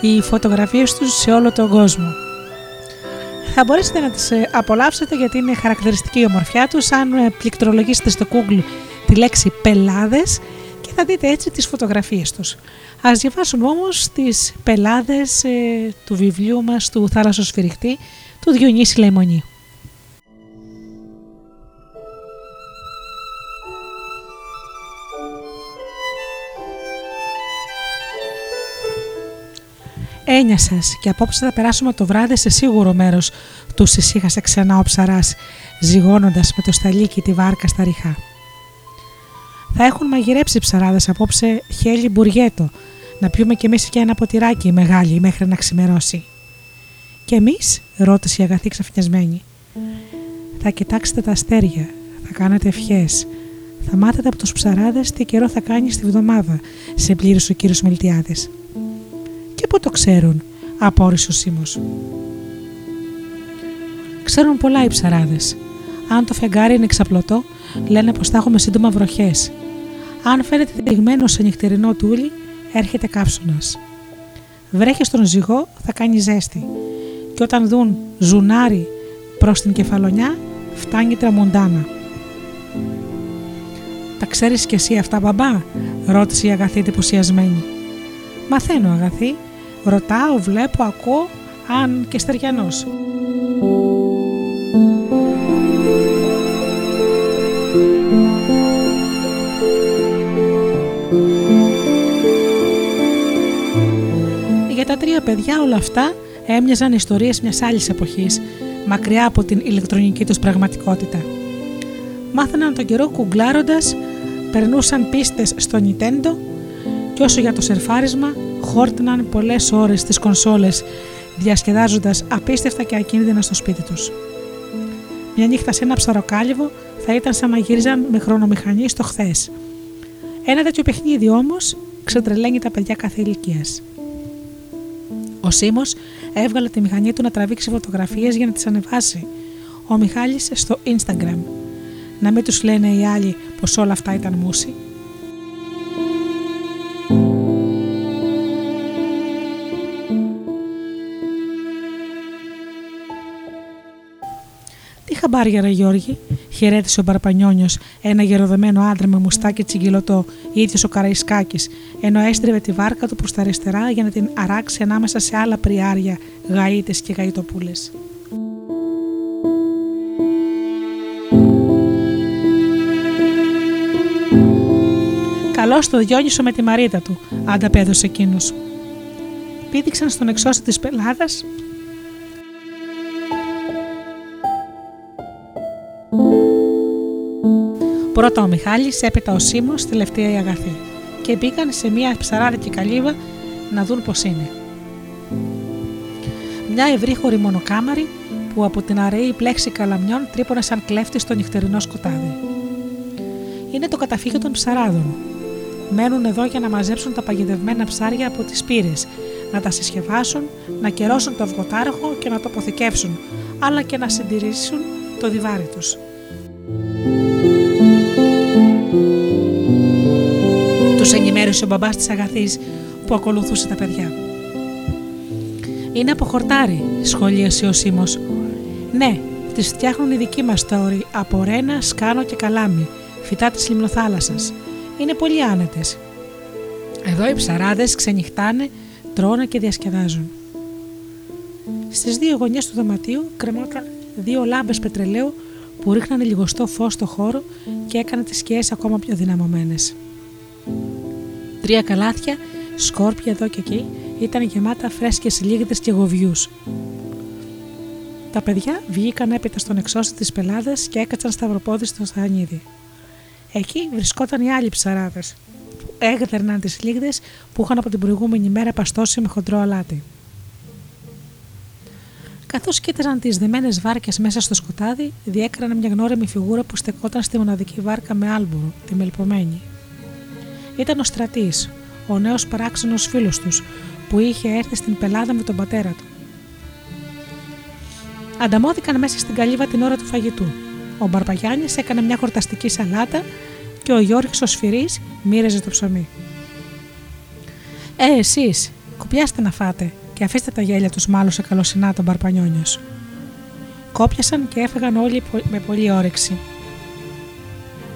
οι φωτογραφίες τους σε όλο τον κόσμο. Θα μπορέσετε να τις ε, απολαύσετε γιατί είναι χαρακτηριστική η ομορφιά τους αν ε, πληκτρολογήσετε στο Google τη λέξη πελάδες και θα δείτε έτσι τις φωτογραφίες τους. Ας διαβάσουμε όμως τις πελάδες ε, του βιβλίου μας του Θάλασσος Σφυριχτή του Διονύση Λεμονή. Έννοια σα και απόψε θα περάσουμε το βράδυ σε σίγουρο μέρος, του ησύχασε ξανά ο ψαράς, ζυγώνοντας με το σταλίκι τη βάρκα στα ριχά. Θα έχουν μαγειρέψει ψαράδες απόψε χέλι μπουριέτο, να πιούμε κι εμείς και ένα ποτηράκι μεγάλη μέχρι να ξημερώσει. Και εμείς, ρώτησε η αγαθή ξαφνιασμένη. Θα κοιτάξετε τα αστέρια, θα κάνετε ευχές, θα μάθετε από τους ψαράδες τι καιρό θα κάνει στη βδομάδα, σε πλήρωσε ο κύριος Μελτιάδης. Και πού το ξέρουν, απόρρισε ο Σίμω. Ξέρουν πολλά οι ψαράδες. Αν το φεγγάρι είναι εξαπλωτό, λένε πως θα έχουμε σύντομα βροχές. Αν φαίνεται τυλιγμένο σε νυχτερινό τούλι, έρχεται καύσωνας. Βρέχει στον ζυγό, θα κάνει ζέστη. Και όταν δουν ζουνάρι προς την κεφαλονιά, φτάνει τραμοντάνα. Τα ξέρεις κι εσύ αυτά μπαμπά, ρώτησε η αγαθή εντυπωσιασμένη. Μαθαίνω αγαθή, ρωτάω, βλέπω, ακούω, αν και στεριανός. Για τα τρία παιδιά όλα αυτά έμοιαζαν ιστορίες μιας άλλης εποχής, μακριά από την ηλεκτρονική τους πραγματικότητα. Μάθαναν τον καιρό κουγκλάροντας, περνούσαν πίστες στο Nintendo και όσο για το σερφάρισμα χόρτναν πολλές ώρες στις κονσόλες διασκεδάζοντας απίστευτα και ακίνδυνα στο σπίτι τους. Μια νύχτα σε ένα ψαροκάλυβο θα ήταν σαν να γύριζαν με χρονομηχανή στο χθες. Ένα τέτοιο παιχνίδι όμως ξετρελαίνει τα παιδιά κάθε ηλικίας. Ο Σίμω έβγαλε τη μηχανή του να τραβήξει φωτογραφίες για να τις ανεβάσει. Ο Μιχάλης στο Instagram. Να μην τους λένε οι άλλοι πως όλα αυτά ήταν μουσι. Χαμπάρια ρε Γιώργη, χαιρέτησε ο Μπαρπανιόνιος, ένα γεροδεμένο άντρα με μουστάκι τσιγκυλωτό, ίδιο ο Καραϊσκάκης, ενώ έστριβε τη βάρκα του προς τα αριστερά για να την αράξει ανάμεσα σε άλλα πριάρια, γαΐτε και γαϊτοπούλες. Καλώς το Διόνυσο με τη Μαρίτα του, ανταπέδωσε εκείνος. Πήδηξαν στον εξώστη της πελάδα Πρώτα ο Μιχάλης, έπειτα ο Σίμω, τελευταία η Αγαθή. Και μπήκαν σε μια ψαράδικη καλύβα να δουν πώς είναι. Μια ευρύχωρη μονοκάμαρη που από την αραιή πλέξη καλαμιών τρύπωνε σαν κλέφτη στο νυχτερινό σκοτάδι. Είναι το καταφύγιο των ψαράδων. Μένουν εδώ για να μαζέψουν τα παγιδευμένα ψάρια από τις πύρες, να τα συσκευάσουν, να κερώσουν το αυγοτάρχο και να το αποθηκεύσουν, αλλά και να συντηρήσουν το διβάρι τους. Τους ενημέρωσε ο μπαμπάς της Αγαθής που ακολουθούσε τα παιδιά. Είναι από χορτάρι, σχολίασε ο Σίμω. Ναι, τις φτιάχνουν οι δικοί μας τόροι από ρένα, σκάνο και καλάμι, φυτά της λιμνοθάλασσας. Είναι πολύ άνετες. Εδώ οι ψαράδες ξενυχτάνε, τρώνε και διασκεδάζουν. Στις δύο γωνιές του δωματίου κρεμόταν δύο λάμπες πετρελαίου που ρίχνανε λιγοστό φως στο χώρο και έκανε τις σκιές ακόμα πιο δυναμωμένες. Τρία καλάθια, σκόρπια εδώ και εκεί, ήταν γεμάτα φρέσκες λίγδες και γοβιούς. Τα παιδιά βγήκαν έπειτα στον εξώστη της πελάδας και έκατσαν σταυροπόδι στο στανίδι. Εκεί βρισκόταν οι άλλοι ψαράδες, που έγδερναν τις λίγδες που είχαν από την προηγούμενη μέρα παστώσει με χοντρό αλάτι. Καθώς κοίταζαν τις δεμένες βάρκες μέσα στο σκοτάδι, διέκρανε μια γνώριμη φιγούρα που στεκόταν στη μοναδική βάρκα με άλμπορο, τη μελπομένη ήταν ο στρατής, ο νέος παράξενος φίλος τους, που είχε έρθει στην πελάδα με τον πατέρα του. Ανταμώθηκαν μέσα στην καλύβα την ώρα του φαγητού. Ο Μπαρπαγιάννης έκανε μια χορταστική σαλάτα και ο Γιώργης ο Σφυρής μοίραζε το ψωμί. Ε, εσείς, κουπιάστε να φάτε και αφήστε τα γέλια τους μάλωσε καλοσυνά τον Μπαρπανιόνιος. Κόπιασαν και έφεγαν όλοι με πολύ όρεξη.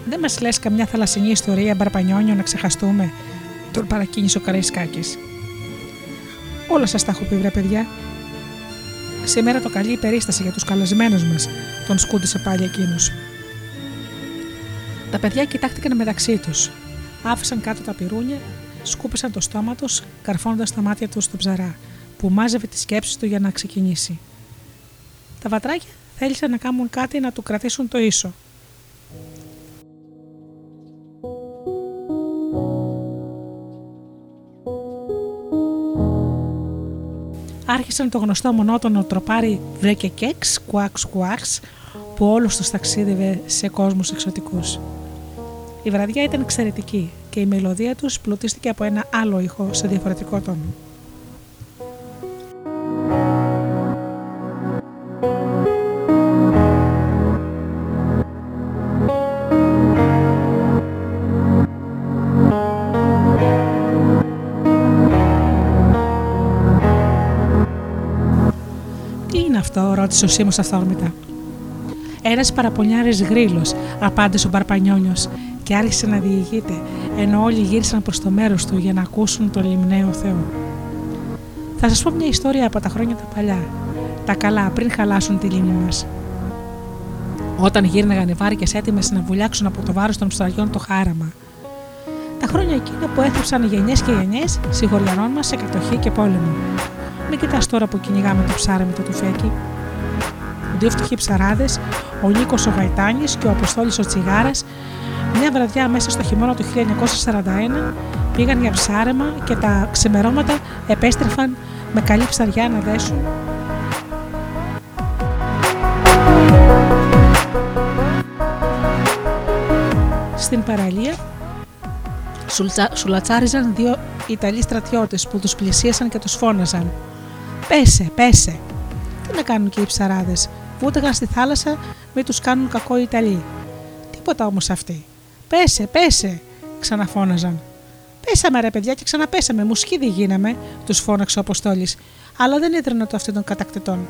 Δεν μας λες καμιά θαλασσινή ιστορία μπαρπανιόνιο να ξεχαστούμε, τον παρακίνησε ο Καραϊσκάκης. Όλα σας τα έχω πει, βρε παιδιά. Σήμερα το καλή περίσταση για τους καλεσμένους μας, τον σκούντισε πάλι εκείνος. Τα παιδιά κοιτάχτηκαν μεταξύ τους. Άφησαν κάτω τα πυρούνια, σκούπισαν το στόμα τους, καρφώνοντας τα μάτια τους στο ψαρά, που μάζευε τις σκέψεις του για να ξεκινήσει. Τα βατράκια θέλησαν να κάνουν κάτι να του κρατήσουν το ίσο. άρχισαν το γνωστό μονότονο τροπάρι βρέκε κέξ, κουάξ κουάξ, που όλους τους ταξίδευε σε κόσμους εξωτικούς. Η βραδιά ήταν εξαιρετική και η μελωδία τους πλουτίστηκε από ένα άλλο ήχο σε διαφορετικό τόνο. Αυτό, ρώτησε ο Σίμω αυθόρμητα. Ένας παραπονιάρης γρήλος, απάντησε ο Μπαρπανιόνιος και άρχισε να διηγείται, ενώ όλοι γύρισαν προς το μέρος του για να ακούσουν τον λιμναίο Θεό. Θα σας πω μια ιστορία από τα χρόνια τα παλιά, τα καλά πριν χαλάσουν τη λίμνη μας. Όταν γύρναγαν οι βάρκες έτοιμες να βουλιάξουν από το βάρος των ψαριών το χάραμα. Τα χρόνια εκείνα που έθρεψαν γενιές και γενιές συγχωριανών μας σε κατοχή και πόλεμο. Μην κοιτάς τώρα που κυνηγάμε το ψάρι με το τουφέκι. Δύο φτωχοί ψαράδες, ο Νίκος ο Γαϊτάνης και ο Αποστόλης ο Τσιγάρας, μια βραδιά μέσα στο χειμώνα του 1941 πήγαν για ψάρεμα και τα ξημερώματα επέστρεφαν με καλή ψαριά να δέσουν. Στην παραλία σουλατσάριζαν δύο Ιταλοί στρατιώτες που τους πλησίασαν και τους φώναζαν Πέσε, πέσε. Τι να κάνουν και οι ψαράδες. Βούταγαν στη θάλασσα, μην τους κάνουν κακό οι Ιταλοί. Τίποτα όμως αυτοί. Πέσε, πέσε, ξαναφώναζαν. Πέσαμε ρε παιδιά και ξαναπέσαμε, μουσχίδι γίναμε, τους φώναξε ο Αποστόλης, αλλά δεν ίδρυνε το αυτή των κατακτητών.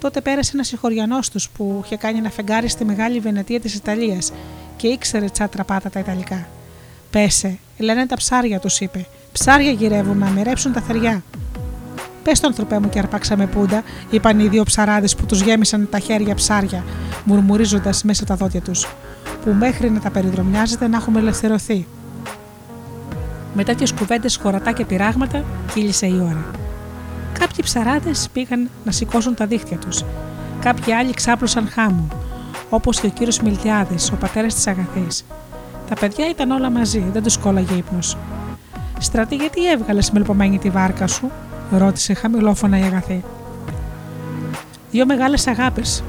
Τότε πέρασε ένας συγχωριανός τους που είχε κάνει ένα φεγγάρι στη μεγάλη Βενετία της Ιταλίας και ήξερε τσάτρα πάτα τα Ιταλικά. Πέσε, λένε τα ψάρια, τους είπε. Ψάρια γυρεύουν να μοιρέψουν τα θεριά. Πες το ανθρωπέ μου και αρπάξαμε πούντα, είπαν οι δύο ψαράδες που τους γέμισαν τα χέρια ψάρια, μουρμουρίζοντας μέσα τα δόντια τους, που μέχρι να τα περιδρομιάζετε να έχουμε ελευθερωθεί. Με τέτοιε κουβέντες, χωρατά και πειράγματα, κύλησε η ώρα. Κάποιοι ψαράδες πήγαν να σηκώσουν τα δίχτυα τους. Κάποιοι άλλοι ξάπλωσαν χάμου, όπως και ο κύριος Μιλτιάδης, ο πατέρας της Αγαθής. Τα παιδιά ήταν όλα μαζί, δεν τους κόλλαγε ύπνος. Στρατή, γιατί έβγαλες μελπομένη τη βάρκα σου, ρώτησε χαμηλόφωνα η αγαθή. Δύο μεγάλες αγάπες.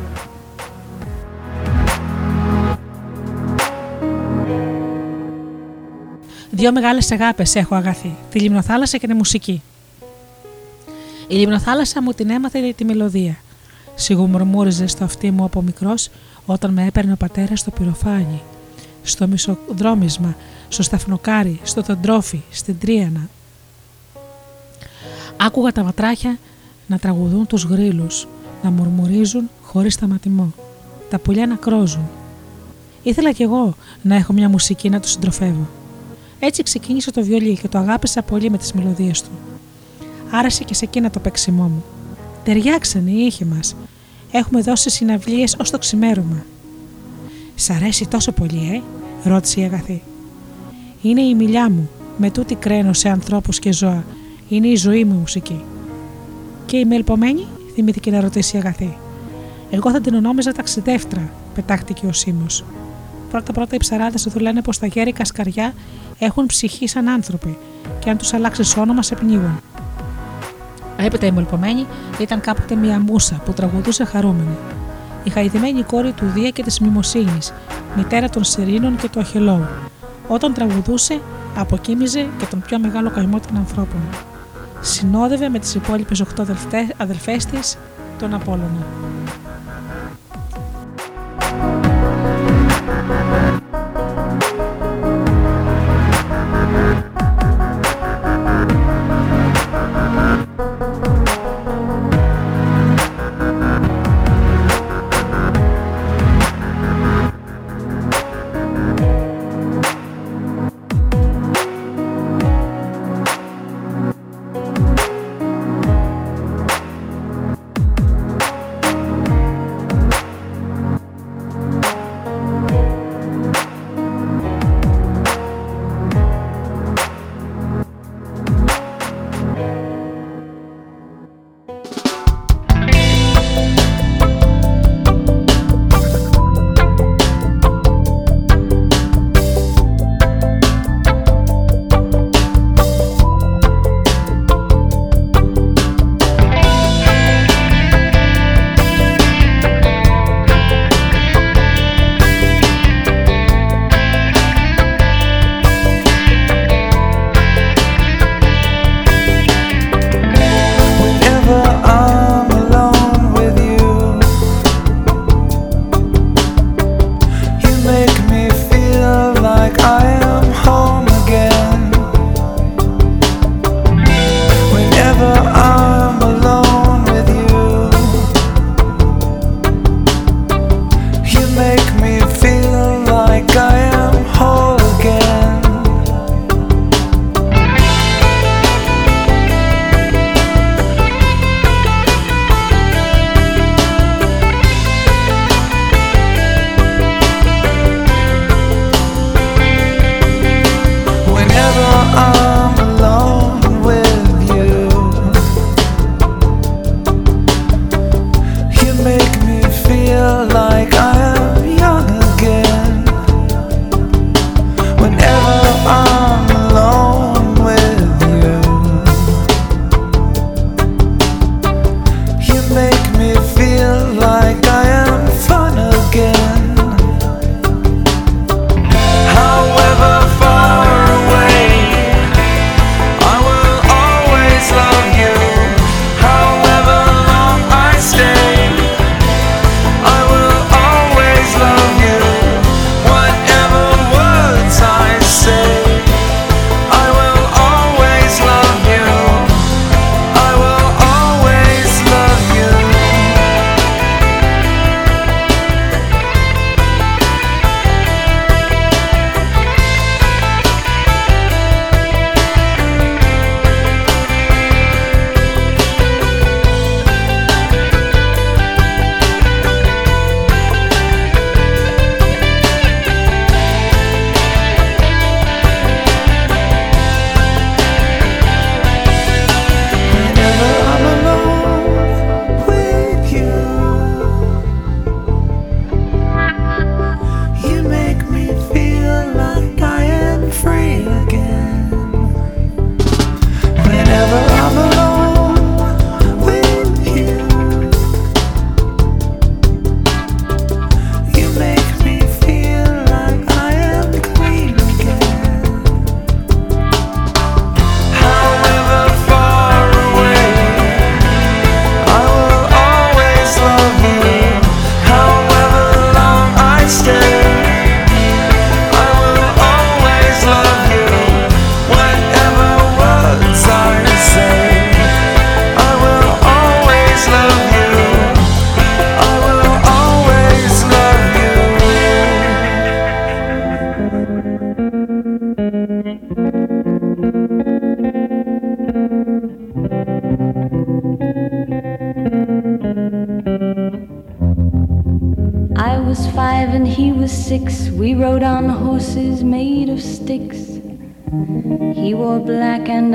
Δύο μεγάλες αγάπες έχω αγαθή, τη λιμνοθάλασσα και τη μουσική. Η λιμνοθάλασσα μου την έμαθε τη μελωδία. Σιγουμουρμούριζε στο αυτί μου από μικρός όταν με έπαιρνε ο πατέρας στο πυροφάνι, στο μισοδρόμισμα, στο σταφνοκάρι, στο τοντρόφι, στην τρίανα, Άκουγα τα βατράχια να τραγουδούν τους γρήλους, να μουρμουρίζουν χωρίς σταματημό, τα πουλιά να κρόζουν. Ήθελα κι εγώ να έχω μια μουσική να του συντροφεύω. Έτσι ξεκίνησε το βιολί και το αγάπησα πολύ με τις μελωδίες του. Άρεσε και σε εκείνα το παίξιμό μου. Ταιριάξανε οι ήχοι μας. Έχουμε δώσει συναυλίες ως το ξημέρωμα. Σ' αρέσει τόσο πολύ, ε, ρώτησε η αγαθή. Είναι η μιλιά μου, με τούτη κρένω σε ανθρώπους και ζώα είναι η ζωή μου η μουσική. Και η μελπομένη, θυμήθηκε να ρωτήσει η αγαθή. Εγώ θα την ονόμιζα ταξιδεύτρα, πετάχτηκε ο Σίμω. Πρώτα-πρώτα οι ψαράδες του λένε πως τα γέρικα σκαριά έχουν ψυχή σαν άνθρωποι και αν τους αλλάξεις όνομα σε πνίγουν. Έπειτα η μελπομένη ήταν κάποτε μια μουσα που τραγουδούσε χαρούμενη. Η χαϊδεμένη κόρη του Δία και της Μημοσύνη, μητέρα των Σερίνων και του Αχελόου. Όταν τραγουδούσε, αποκοίμιζε και τον πιο μεγάλο καημό των ανθρώπων συνόδευε με τις υπόλοιπες οχτώ αδελφές της τον Απόλλωνα.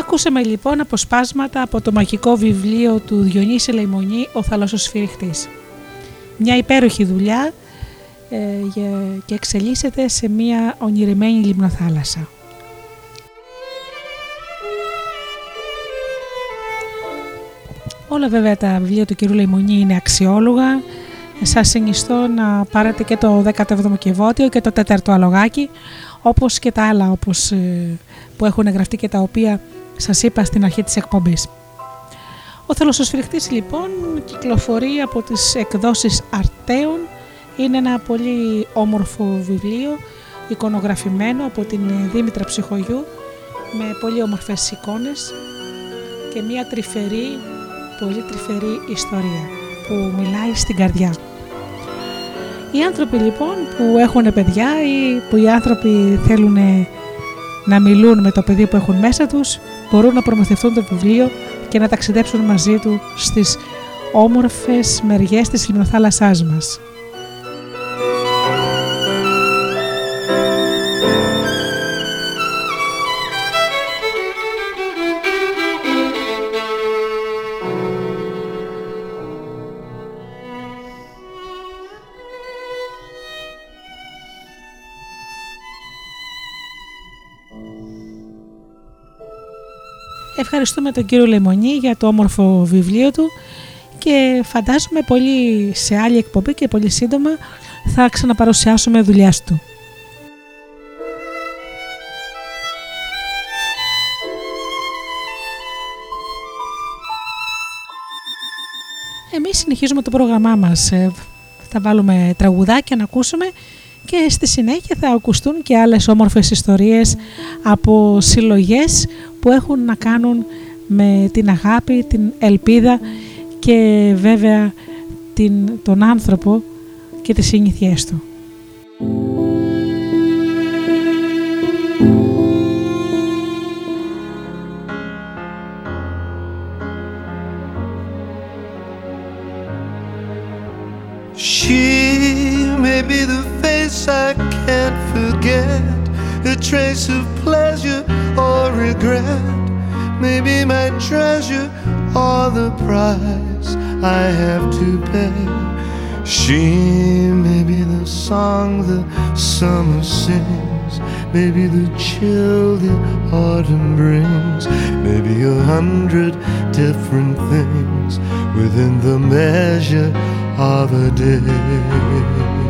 Ακούσαμε λοιπόν αποσπάσματα από το μαγικό βιβλίο του Διονύση Λεϊμονή «Ο θαλασσοσφυριχτής». Μια υπέροχη δουλειά ε, και εξελίσσεται σε μια ονειρεμένη λιμνοθάλασσα. Όλα βέβαια τα βιβλία του κυρίου Λεϊμονή είναι αξιόλογα. Σας συνιστώ να πάρετε και το 17ο Κεβότιο και το 4ο Αλογάκι, όπως και τα άλλα όπως, ε, που έχουν γραφτεί και τα οποία σας είπα στην αρχή της εκπομπής. Ο θελοσοσφυριχτής λοιπόν κυκλοφορεί από τις εκδόσεις Αρτέων. Είναι ένα πολύ όμορφο βιβλίο, εικονογραφημένο από την Δήμητρα Ψυχογιού με πολύ όμορφες εικόνες και μια τρυφερή, πολύ τρυφερή ιστορία που μιλάει στην καρδιά. Οι άνθρωποι λοιπόν που έχουν παιδιά ή που οι άνθρωποι θέλουν να μιλούν με το παιδί που έχουν μέσα τους μπορούν να προμηθευτούν το βιβλίο και να ταξιδέψουν μαζί του στις όμορφες μεριές της λιμνοθάλασσάς μας. Ευχαριστούμε τον κύριο Λεμονή για το όμορφο βιβλίο του και φαντάζομαι πολύ σε άλλη εκπομπή και πολύ σύντομα θα ξαναπαρουσιάσουμε δουλειά του. Εμείς συνεχίζουμε το πρόγραμμά μας. Ε, θα βάλουμε τραγουδάκια να ακούσουμε και στη συνέχεια θα ακουστούν και άλλες όμορφες ιστορίες από συλλογές που έχουν να κάνουν με την αγάπη, την ελπίδα και βέβαια τον άνθρωπο και τις συνήθειές του. She pleasure or regret, maybe my treasure or the price I have to pay. She may be the song the summer sings, maybe the chill the autumn brings, maybe a hundred different things within the measure of a day.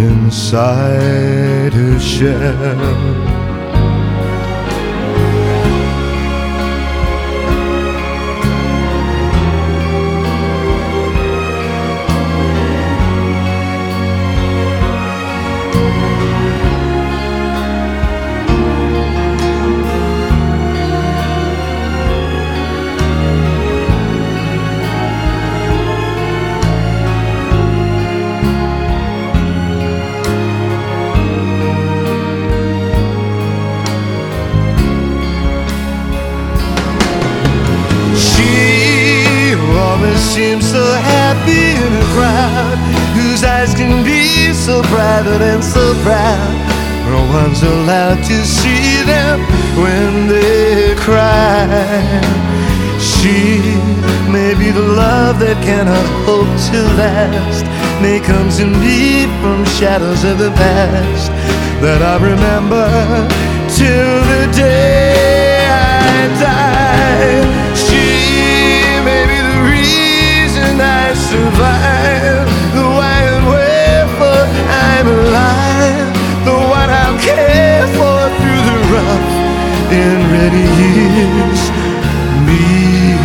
inside her shell. One's allowed to see them when they cry. She may be the love that cannot hope to last. May come to me from shadows of the past that I remember till the day I die. And ready years. Me,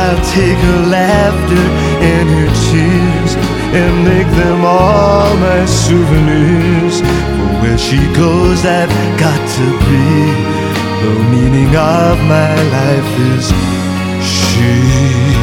I'll take her laughter and her tears and make them all my souvenirs. For where she goes, I've got to be. The meaning of my life is. She.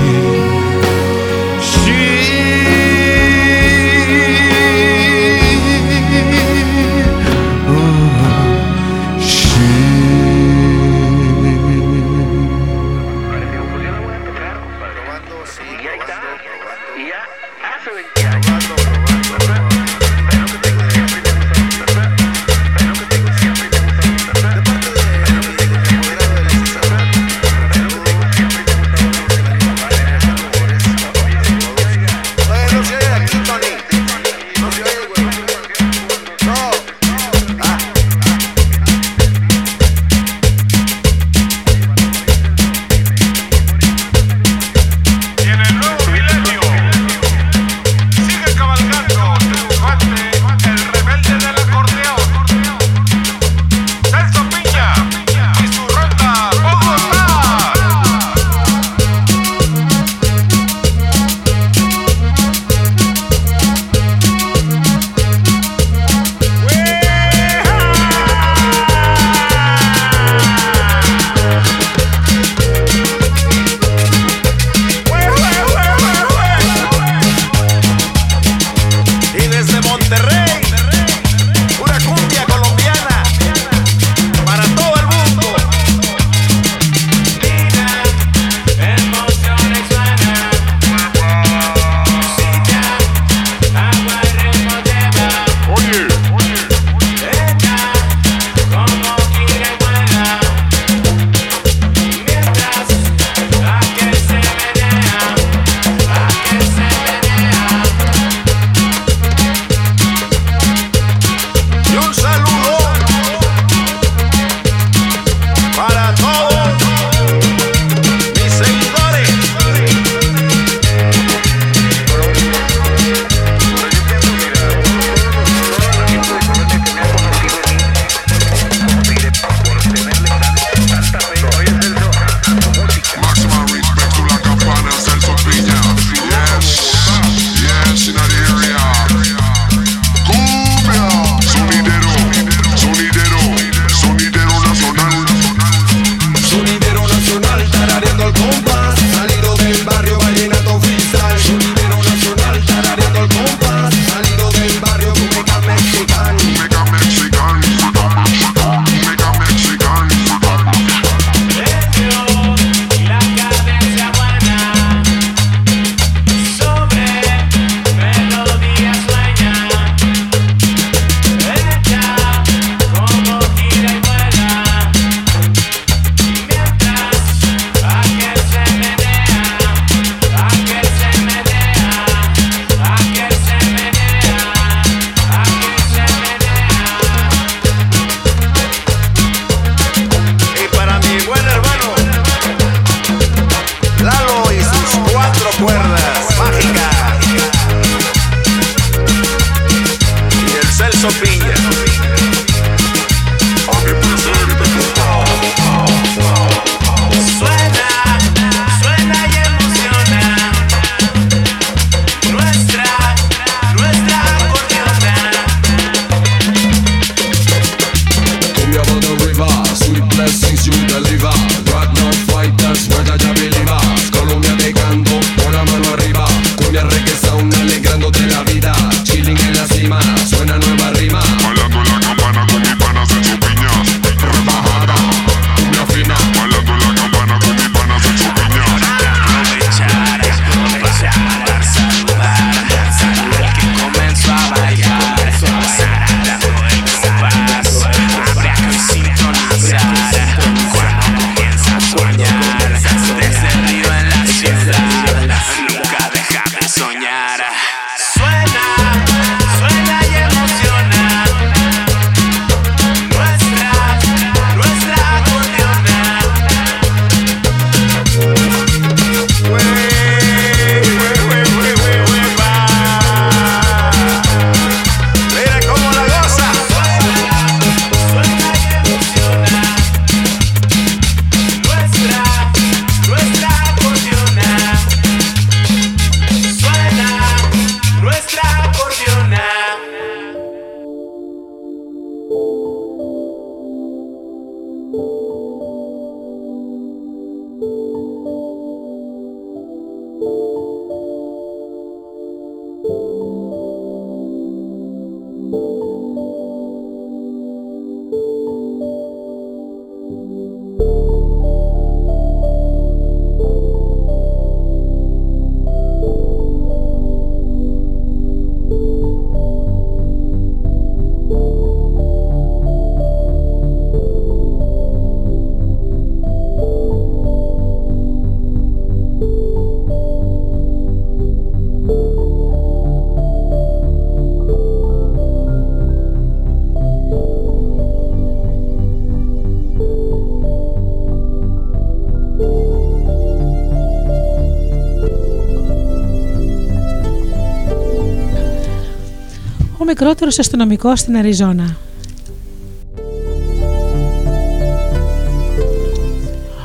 Μικρότερο αστυνομικό στην Αριζόνα.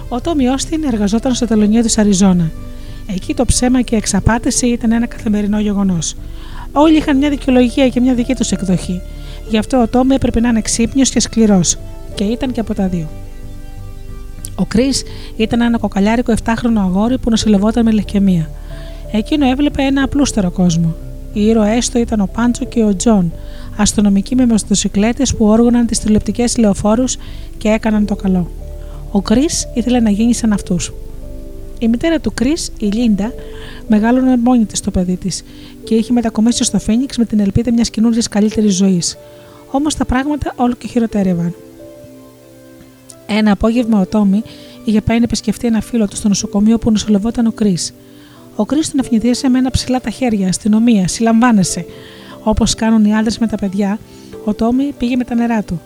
Ο Τόμι Όστιν εργαζόταν στο τελωνίο της Αριζόνα. Εκεί το ψέμα και η εξαπάτηση ήταν ένα καθημερινό γεγονός. Όλοι είχαν μια δικαιολογία και μια δική τους εκδοχή. Γι' αυτό ο Τόμι έπρεπε να είναι ξύπνιος και σκληρός. Και ήταν και από τα δύο. Ο Κρι ήταν ένα κοκαλιάρικο 7χρονο αγόρι που νοσηλευόταν με λευκαιμία. Εκείνο έβλεπε ένα απλούστερο κόσμο. Οι ήρωές του ήταν ο Πάντσο και ο Τζον, αστυνομικοί με μοτοσυκλέτε που όργωναν τις τηλεοπτικές λεωφόρους και έκαναν το καλό. Ο Κρις ήθελε να γίνει σαν αυτούς. Η μητέρα του Κρις, η Λίντα, μεγάλωνε μόνη της το παιδί της και είχε μετακομίσει στο Φίνιξ με την ελπίδα μιας καινούργιας καλύτερης ζωής. Όμως τα πράγματα όλο και χειροτέρευαν. Ένα απόγευμα ο Τόμι είχε πάει να επισκεφτεί ένα φίλο του στο νοσοκομείο που νοσηλευόταν ο Κρι. Ο Κρι τον ευνηδίασε με ένα ψηλά τα χέρια, αστυνομία, συλλαμβάνεσαι. Όπως κάνουν οι άντρες με τα παιδιά, ο Τόμι πήγε με τα νερά του.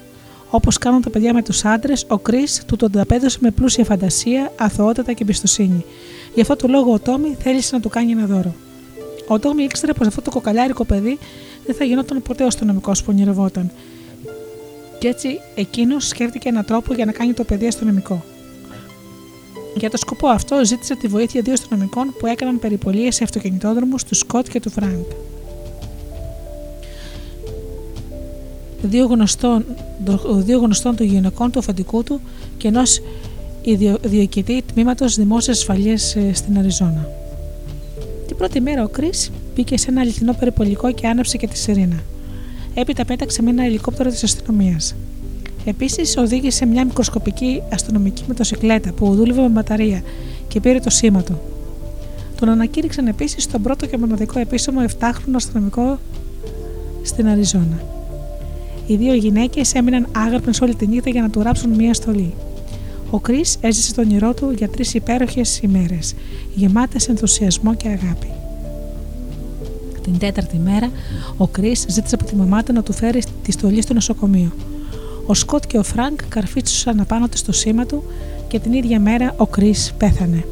Όπως κάνουν τα παιδιά με τους άντρες, ο Κρι του τον ταπέδωσε με πλούσια φαντασία, αθωότητα και εμπιστοσύνη. Γι' αυτό το λόγο ο Τόμι θέλησε να του κάνει ένα δώρο. Ο Τόμι ήξερε πως αυτό το κοκαλιάρικο παιδί δεν θα γινόταν ποτέ ο αστυνομικό που ονειρευόταν. Και έτσι εκείνος σκέφτηκε έναν τρόπο για να κάνει το παιδί αστυνομικό. Για το σκοπό αυτό ζήτησε τη βοήθεια δύο αστυνομικών που έκαναν περιπολίες σε αυτοκινητόδρομους του Σκοτ και του Φρανκ. Δύο γνωστών, δύο γνωστών των γυναικών του αφεντικού του και ενός διοικητή τμήματος δημόσιας ασφαλείας ε, στην Αριζόνα. Την πρώτη μέρα ο Κρις μπήκε σε ένα αληθινό περιπολικό και άναψε και τη σιρήνα. Έπειτα πέταξε με ένα ελικόπτερο της αστυνομίας. Επίσης, οδήγησε μια μικροσκοπική αστυνομική μοτοσυκλέτα που δούλευε με μπαταρία και πήρε το σήμα του. Τον ανακήρυξαν επίσης στον πρώτο και μοναδικό επίσημο 7χρονο αστυνομικό στην Αριζόνα. Οι δύο γυναίκες έμειναν άγρυπνες όλη τη νύχτα για να του ράψουν μία στολή. Ο Κρι έζησε τον όνειρό του για τρεις υπέροχες ημέρες, γεμάτες ενθουσιασμό και αγάπη. Την τέταρτη μέρα, ο Κρις ζήτησε από τη μαμά του να του φέρει τη στολή στο νοσοκομείο. Ο Σκοτ και ο Φρανκ καρφίτσωσαν απάνω του στο σήμα του και την ίδια μέρα ο Κρις πέθανε.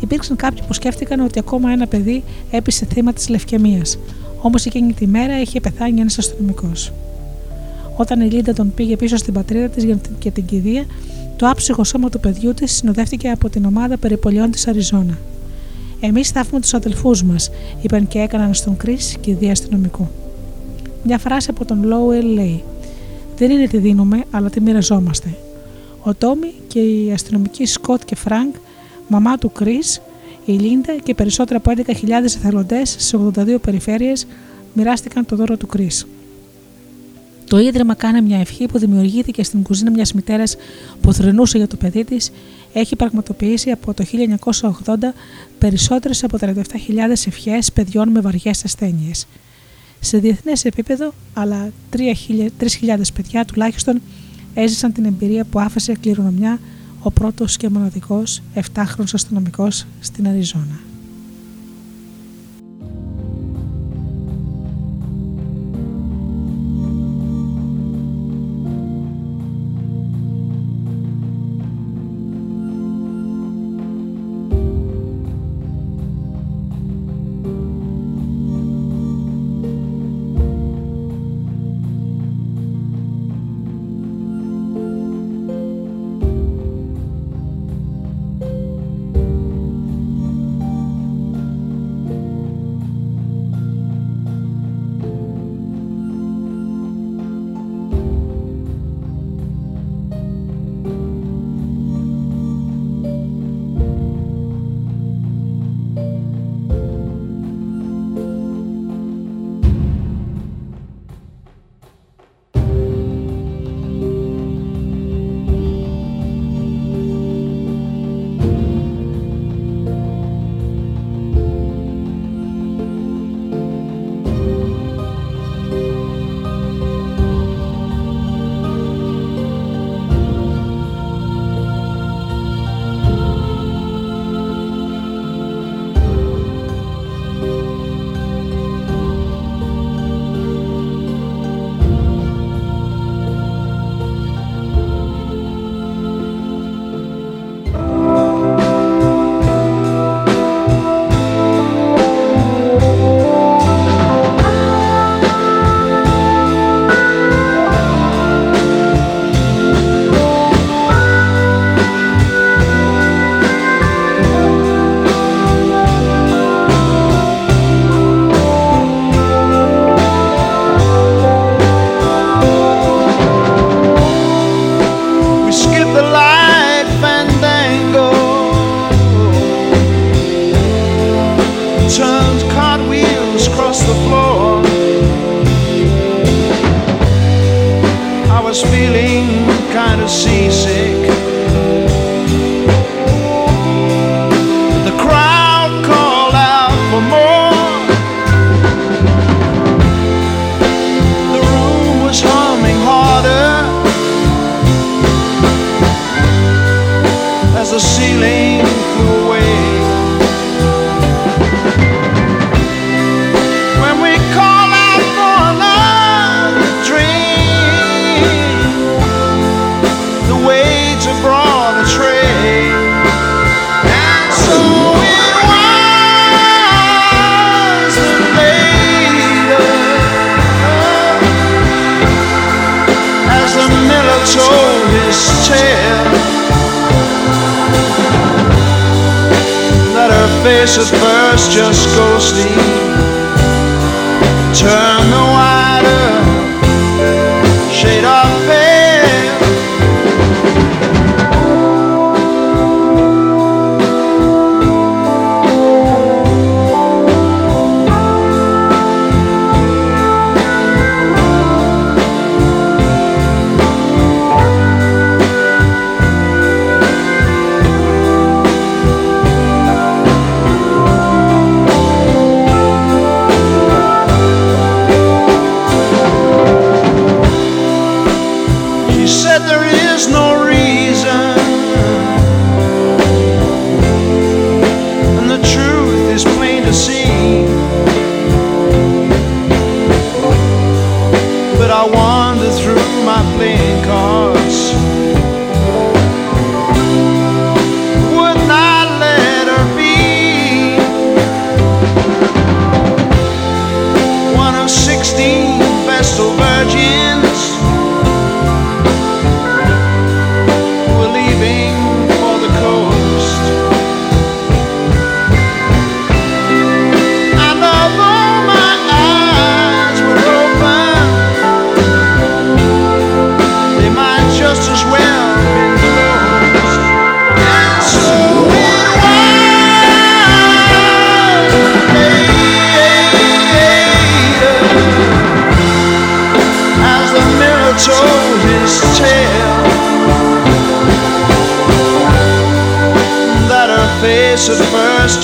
Υπήρξαν κάποιοι που σκέφτηκαν ότι ακόμα ένα παιδί έπεσε θύμα της λευκαιμίας, όμως εκείνη τη μέρα είχε πεθάνει ένας αστυνομικός. Όταν η Λίντα τον πήγε πίσω στην πατρίδα της για την κηδεία, το άψυχο σώμα του παιδιού της συνοδεύτηκε από την ομάδα περιπολιών της Αριζόνα. Εμείς θάβουμε τους αδελφούς μας, είπαν και έκαναν στον Κρις κηδεία αστυνομικού. Μια φράση από τον Λόουελ λέει: Δεν είναι τι δίνουμε, αλλά τι μοιραζόμαστε. Ο Τόμι και οι αστυνομικοί Σκοτ και Φρανκ, μαμά του Κρις, η Λίντα και περισσότερα από 11.000 εθελοντές σε 82 περιφέρειες μοιράστηκαν το δώρο του Κρις. Το ίδρυμα κάνει μια ευχή που δημιουργήθηκε στην κουζίνα μιας μητέρας που θρηνούσε για το παιδί της, έχει πραγματοποιήσει από το 1980 περισσότερες από 37.000 ευχές παιδιών με βαριές ασθένειες. Σε διεθνές επίπεδο, αλλά 3.000 παιδιά τουλάχιστον έζησαν την εμπειρία που άφησε κληρονομιά ο πρώτος και μοναδικός 7χρονος αστυνομικός στην Αριζόνα.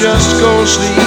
just go sleep.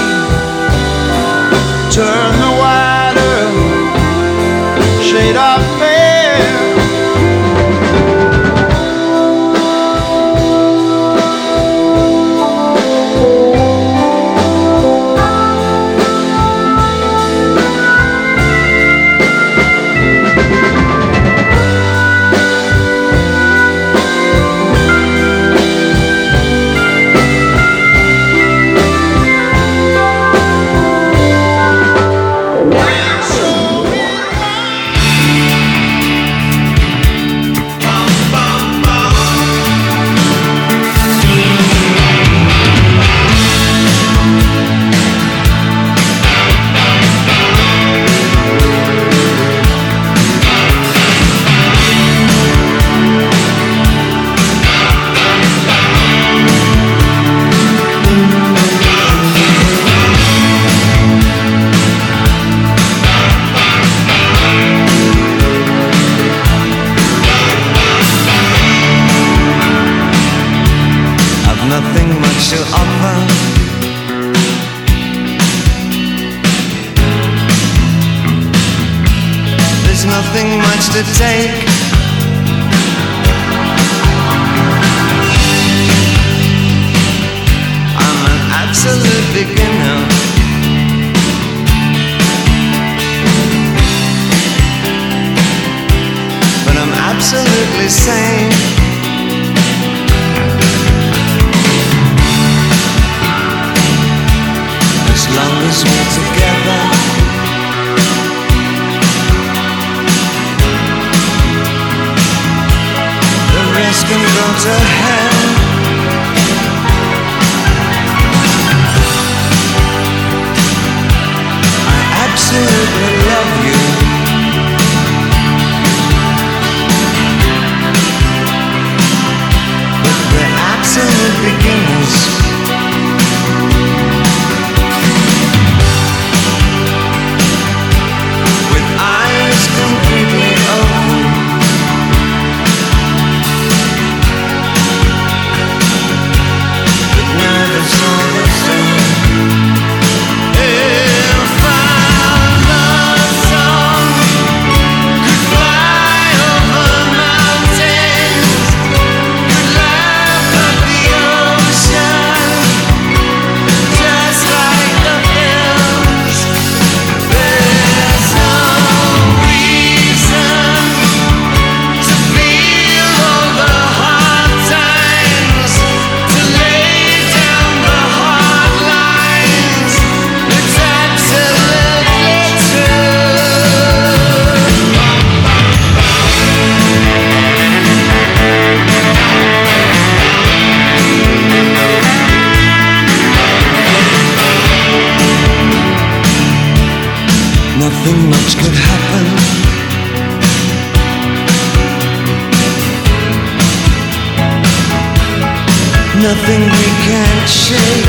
We can't shake.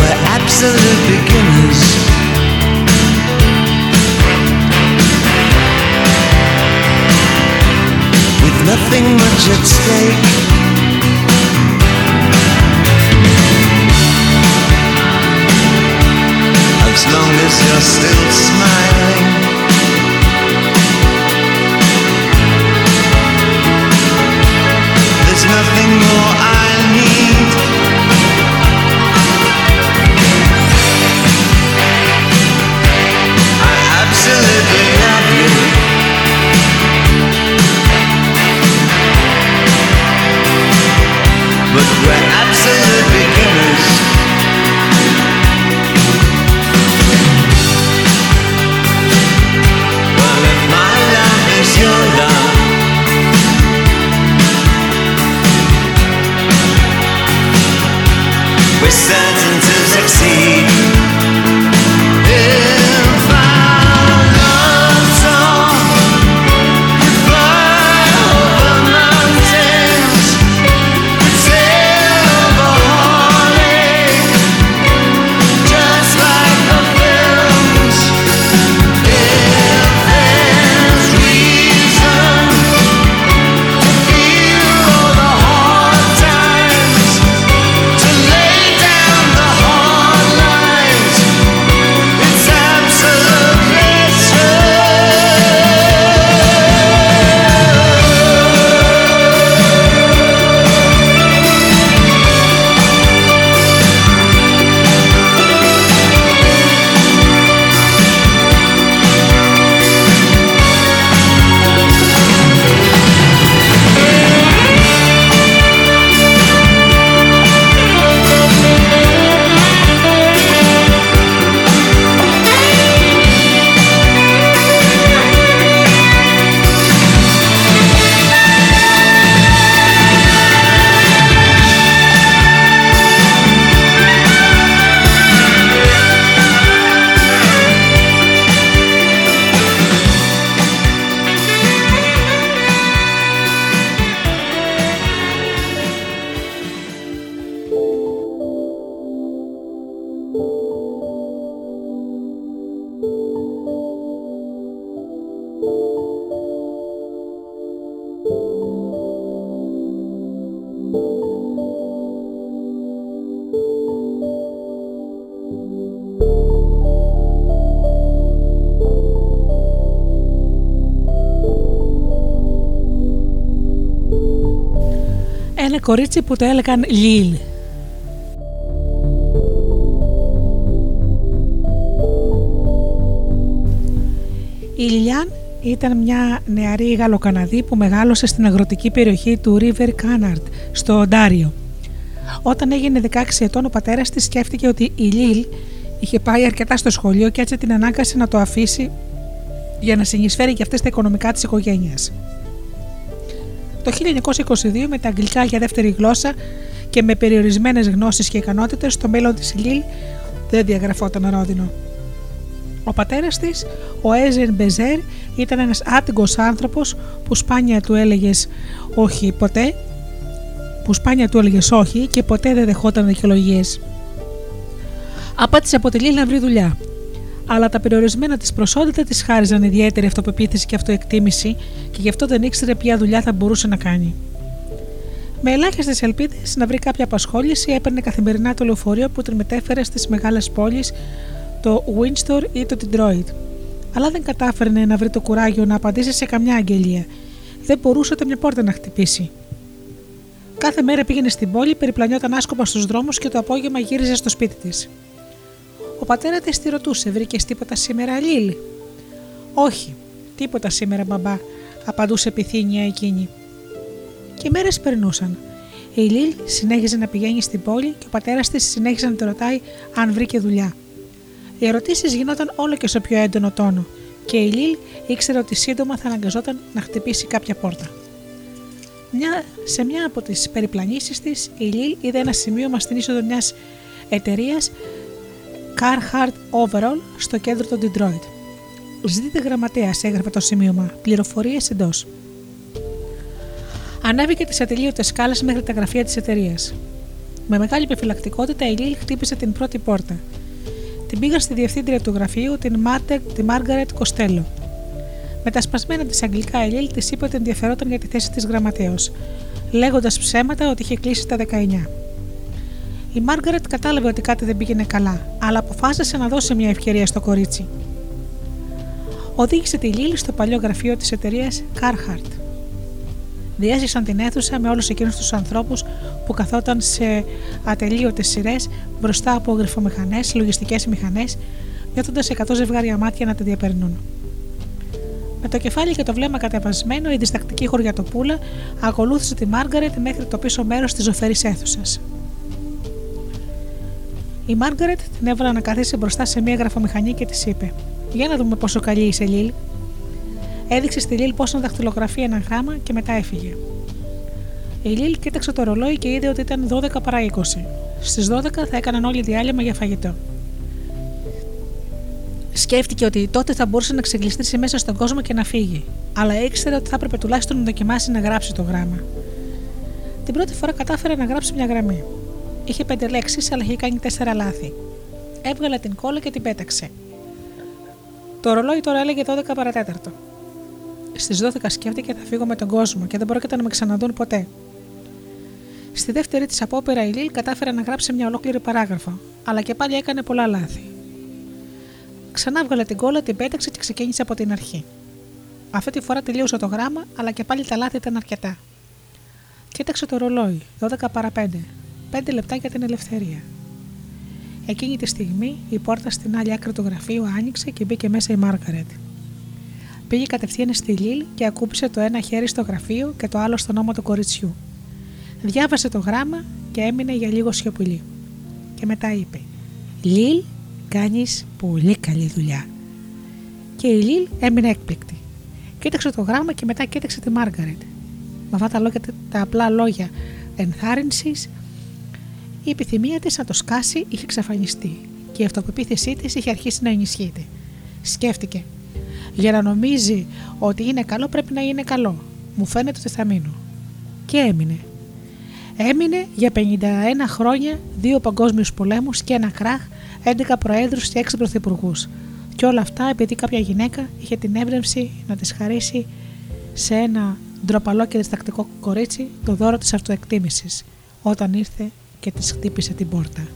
We're absolute beginners. With nothing much at stake. As long as you're still κορίτσι που το έλεγαν Λίλ. Η Λιλιάν ήταν μια νεαρή Γαλλοκαναδή που μεγάλωσε στην αγροτική περιοχή του River Canard στο Οντάριο. Όταν έγινε 16 ετών, ο πατέρας της σκέφτηκε ότι η Λίλ είχε πάει αρκετά στο σχολείο και έτσι την ανάγκασε να το αφήσει για να συνεισφέρει και αυτή στα οικονομικά της οικογένειας. Το 1922 με τα αγγλικά για δεύτερη γλώσσα και με περιορισμένες γνώσεις και ικανότητες το μέλλον της Λίλ δεν διαγραφόταν ρόδινο. Ο πατέρας της, ο Έζεν Μπεζέρ, ήταν ένας άτυγκος άνθρωπος που σπάνια του έλεγες όχι ποτέ, που σπάνια του έλεγες όχι και ποτέ δεν δεχόταν δικαιολογίες. Απάτησε από τη Λίλ να βρει δουλειά. Αλλά τα περιορισμένα της προσόντα της χάριζαν ιδιαίτερη αυτοπεποίθηση και αυτοεκτίμηση και γι' αυτό δεν ήξερε ποια δουλειά θα μπορούσε να κάνει. Με ελάχιστες ελπίδες να βρει κάποια απασχόληση, έπαιρνε καθημερινά το λεωφορείο που την μετέφερε στις μεγάλες πόλεις, το Windsor ή το Detroit. Αλλά δεν κατάφερνε να βρει το κουράγιο να απαντήσει σε καμιά αγγελία. Δεν μπορούσε ούτε μια πόρτα να χτυπήσει. Κάθε μέρα πήγαινε στην πόλη, περιπλανιόταν άσκοπα στους δρόμους και το απόγευμα γύριζε στο σπίτι της. Ο πατέρας της τη ρωτούσε: Βρήκες τίποτα σήμερα, Λίλη. Όχι, τίποτα σήμερα, μπαμπά, απαντούσε επιθύμια εκείνη. Και οι μέρες περνούσαν. Η Λίλ συνέχιζε να πηγαίνει στην πόλη και ο πατέρας της συνέχιζε να τη ρωτάει αν βρήκε δουλειά. Οι ερωτήσεις γινόταν όλο και σε πιο έντονο τόνο και η Λίλ ήξερε ότι σύντομα θα αναγκαζόταν να χτυπήσει κάποια πόρτα. Μια, σε μια από τις περιπλανήσεις της, η Λίλ είδε ένα σημείωμα στην είσοδο μιας εταιρείας Carhartt Overall στο κέντρο του Detroit. Ζητείτε γραμματέας, έγραφε το σημείωμα. Πληροφορίες εντός. Ανέβηκε τις ατελείωτες σκάλες μέχρι τα γραφεία της εταιρείας. Με μεγάλη επιφυλακτικότητα η Λίλ χτύπησε την πρώτη πόρτα. Την πήγαν στη διευθύντρια του γραφείου, την, Μάρτερ, τη Μάργαρετ Κοστέλο. Με τα σπασμένα της αγγλικά η Λίλ της είπε ότι ενδιαφερόταν για τη θέση της γραμματέως, λέγοντας ψέματα ότι είχε κλείσει τα 19. Η Μάργαρετ κατάλαβε ότι κάτι δεν πήγαινε καλά, αλλά αποφάσισε να δώσει μια ευκαιρία στο κορίτσι. Οδήγησε τη Λίλη στο παλιό γραφείο της εταιρείας Carhartt. Διέζησαν την αίθουσα με όλους εκείνους τους ανθρώπους που καθόταν σε ατελείωτες σειρές μπροστά από γρυφομηχανέ, λογιστικές μηχανές, νιώθοντας εκατό ζευγάρια μάτια να τη διαπερνούν. Με το κεφάλι και το βλέμμα κατεβασμένο, η διστακτική χωριατοπούλα ακολούθησε τη Μάργαρετ μέχρι το πίσω μέρος της ζωφερής αίθουσας. Η Μάργαρετ την έβαλε να καθίσει μπροστά σε μία γραφομηχανή και της είπε: Για να δούμε πόσο καλή είσαι, Λίλ. Έδειξε στη Λίλ πώ να δαχτυλογραφεί ένα γράμμα και μετά έφυγε. Η Λίλ κοίταξε το ρολόι και είδε ότι ήταν 12 παρά 20. Στις 12 θα έκαναν όλοι διάλειμμα για φαγητό. Σκέφτηκε ότι τότε θα μπορούσε να ξεγλιστρήσει μέσα στον κόσμο και να φύγει, αλλά ήξερε ότι θα έπρεπε τουλάχιστον να δοκιμάσει να γράψει το γράμμα. Την πρώτη φορά κατάφερε να γράψει μια γραμμή. Είχε πέντε λέξεις, αλλά είχε κάνει τέσσερα λάθη. Έβγαλε την κόλλα και την πέταξε. Το ρολόι τώρα έλεγε 12 παρατέταρτο. Στις 12 σκέφτηκε θα φύγω με τον κόσμο και δεν πρόκειται να με ξαναδούν ποτέ. Στη δεύτερη της απόπειρα η Λίλ κατάφερε να γράψει μια ολόκληρη παράγραφο, αλλά και πάλι έκανε πολλά λάθη. Ξανά βγάλε την κόλλα, την πέταξε και ξεκίνησε από την αρχή. Αυτή τη φορά τελείωσε το γράμμα, αλλά και πάλι τα λάθη ήταν αρκετά. Κοίταξε το ρολόι, 12 παρα 5. 5 λεπτά για την ελευθερία. Εκείνη τη στιγμή η πόρτα στην άλλη άκρη του γραφείου άνοιξε και μπήκε μέσα η Μάργαρετ. Πήγε κατευθείαν στη Λίλ και ακούπησε το ένα χέρι στο γραφείο και το άλλο στον ώμο του κοριτσιού. Διάβασε το γράμμα και έμεινε για λίγο σιωπηλή. Και μετά είπε: Λίλ, κάνεις πολύ καλή δουλειά. Και η Λίλ έμεινε έκπληκτη. Κοίταξε το γράμμα και μετά κοίταξε τη Μάργαρετ. Με αυτά τα, λόγια, τα απλά λόγια ενθάρρυνσης, η επιθυμία της να το σκάσει είχε εξαφανιστεί και η αυτοπεποίθησή της είχε αρχίσει να ενισχύεται. Σκέφτηκε: Για να νομίζει ότι είναι καλό, πρέπει να είναι καλό. Μου φαίνεται ότι θα μείνω. Και έμεινε. Έμεινε για 51 χρόνια, δύο παγκόσμιους πολέμους και ένα κράχ, 11 προέδρους και 6 πρωθυπουργούς. Και όλα αυτά επειδή κάποια γυναίκα είχε την έμπνευση να τη χαρίσει σε ένα ντροπαλό και διστακτικό κορίτσι το δώρο της αυτοεκτίμησης όταν ήρθε και της χτύπησε την πόρτα.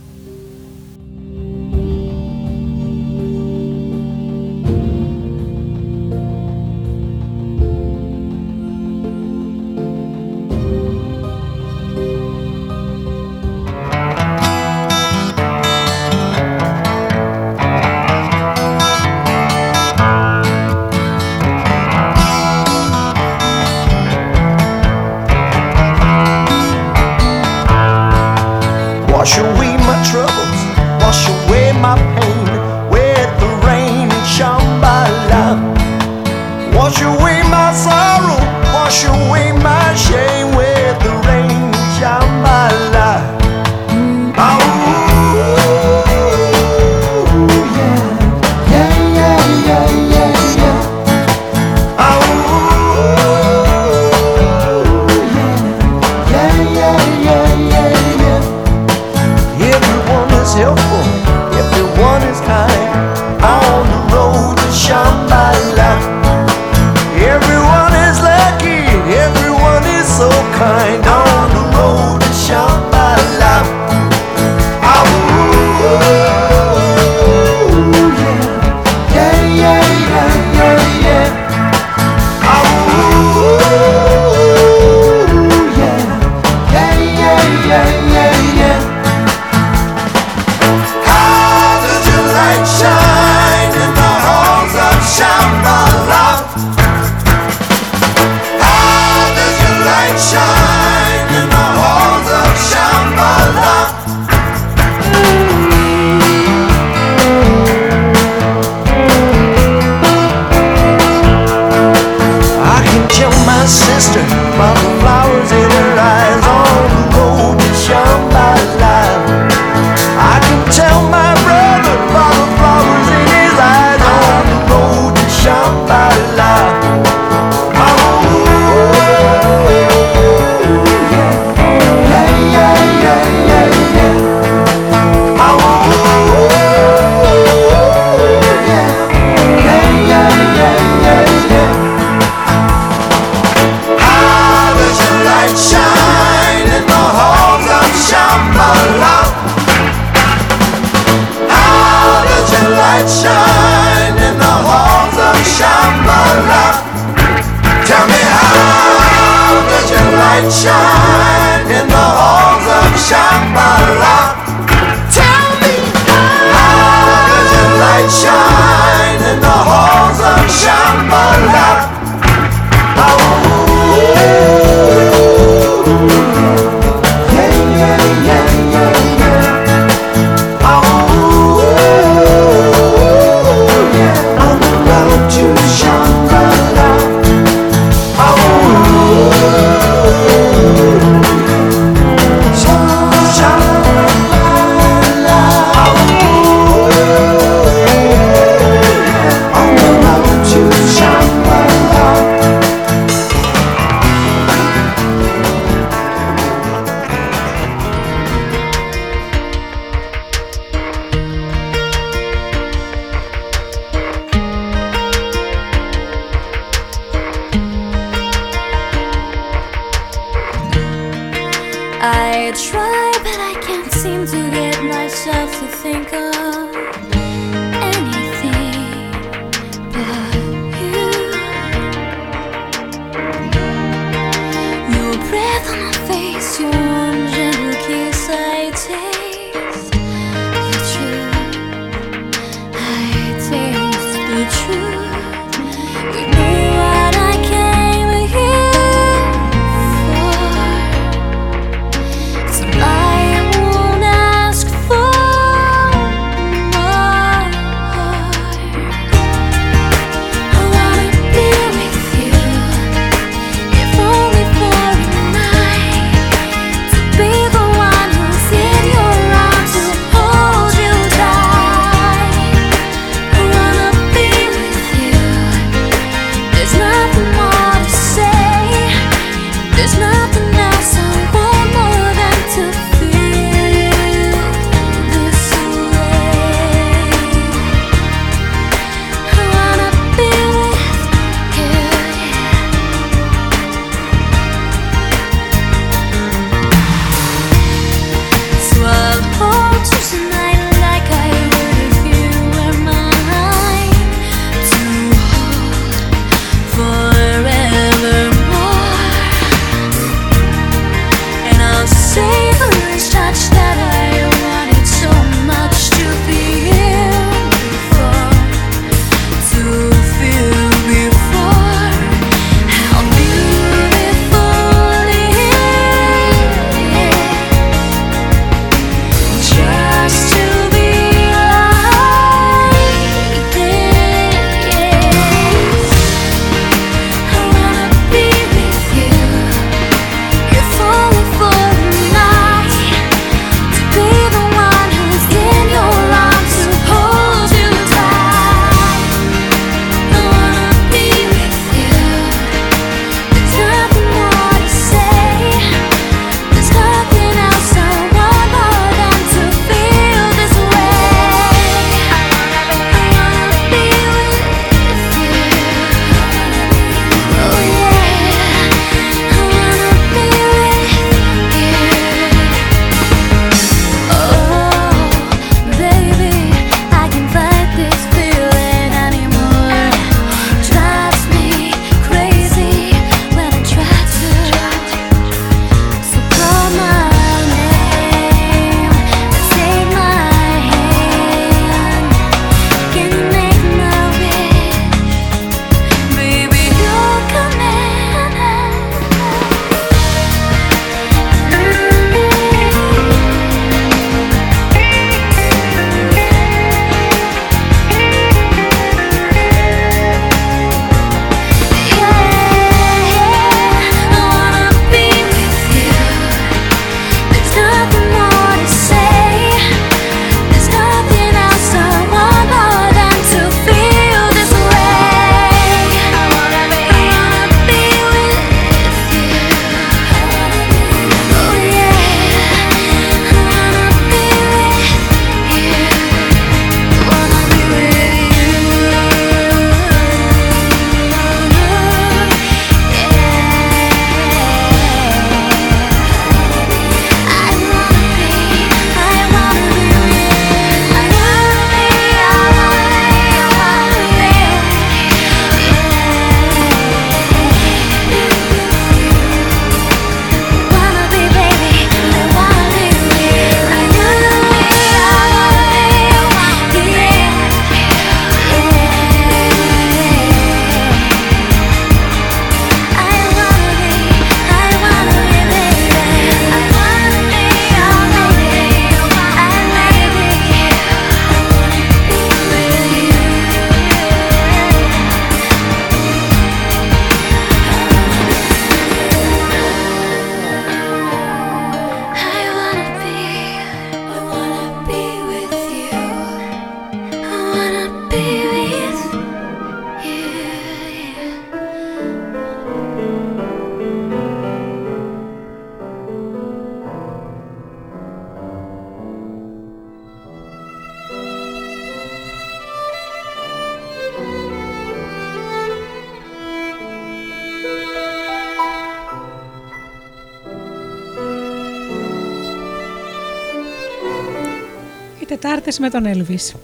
Τετάρτες με τον Έλβης.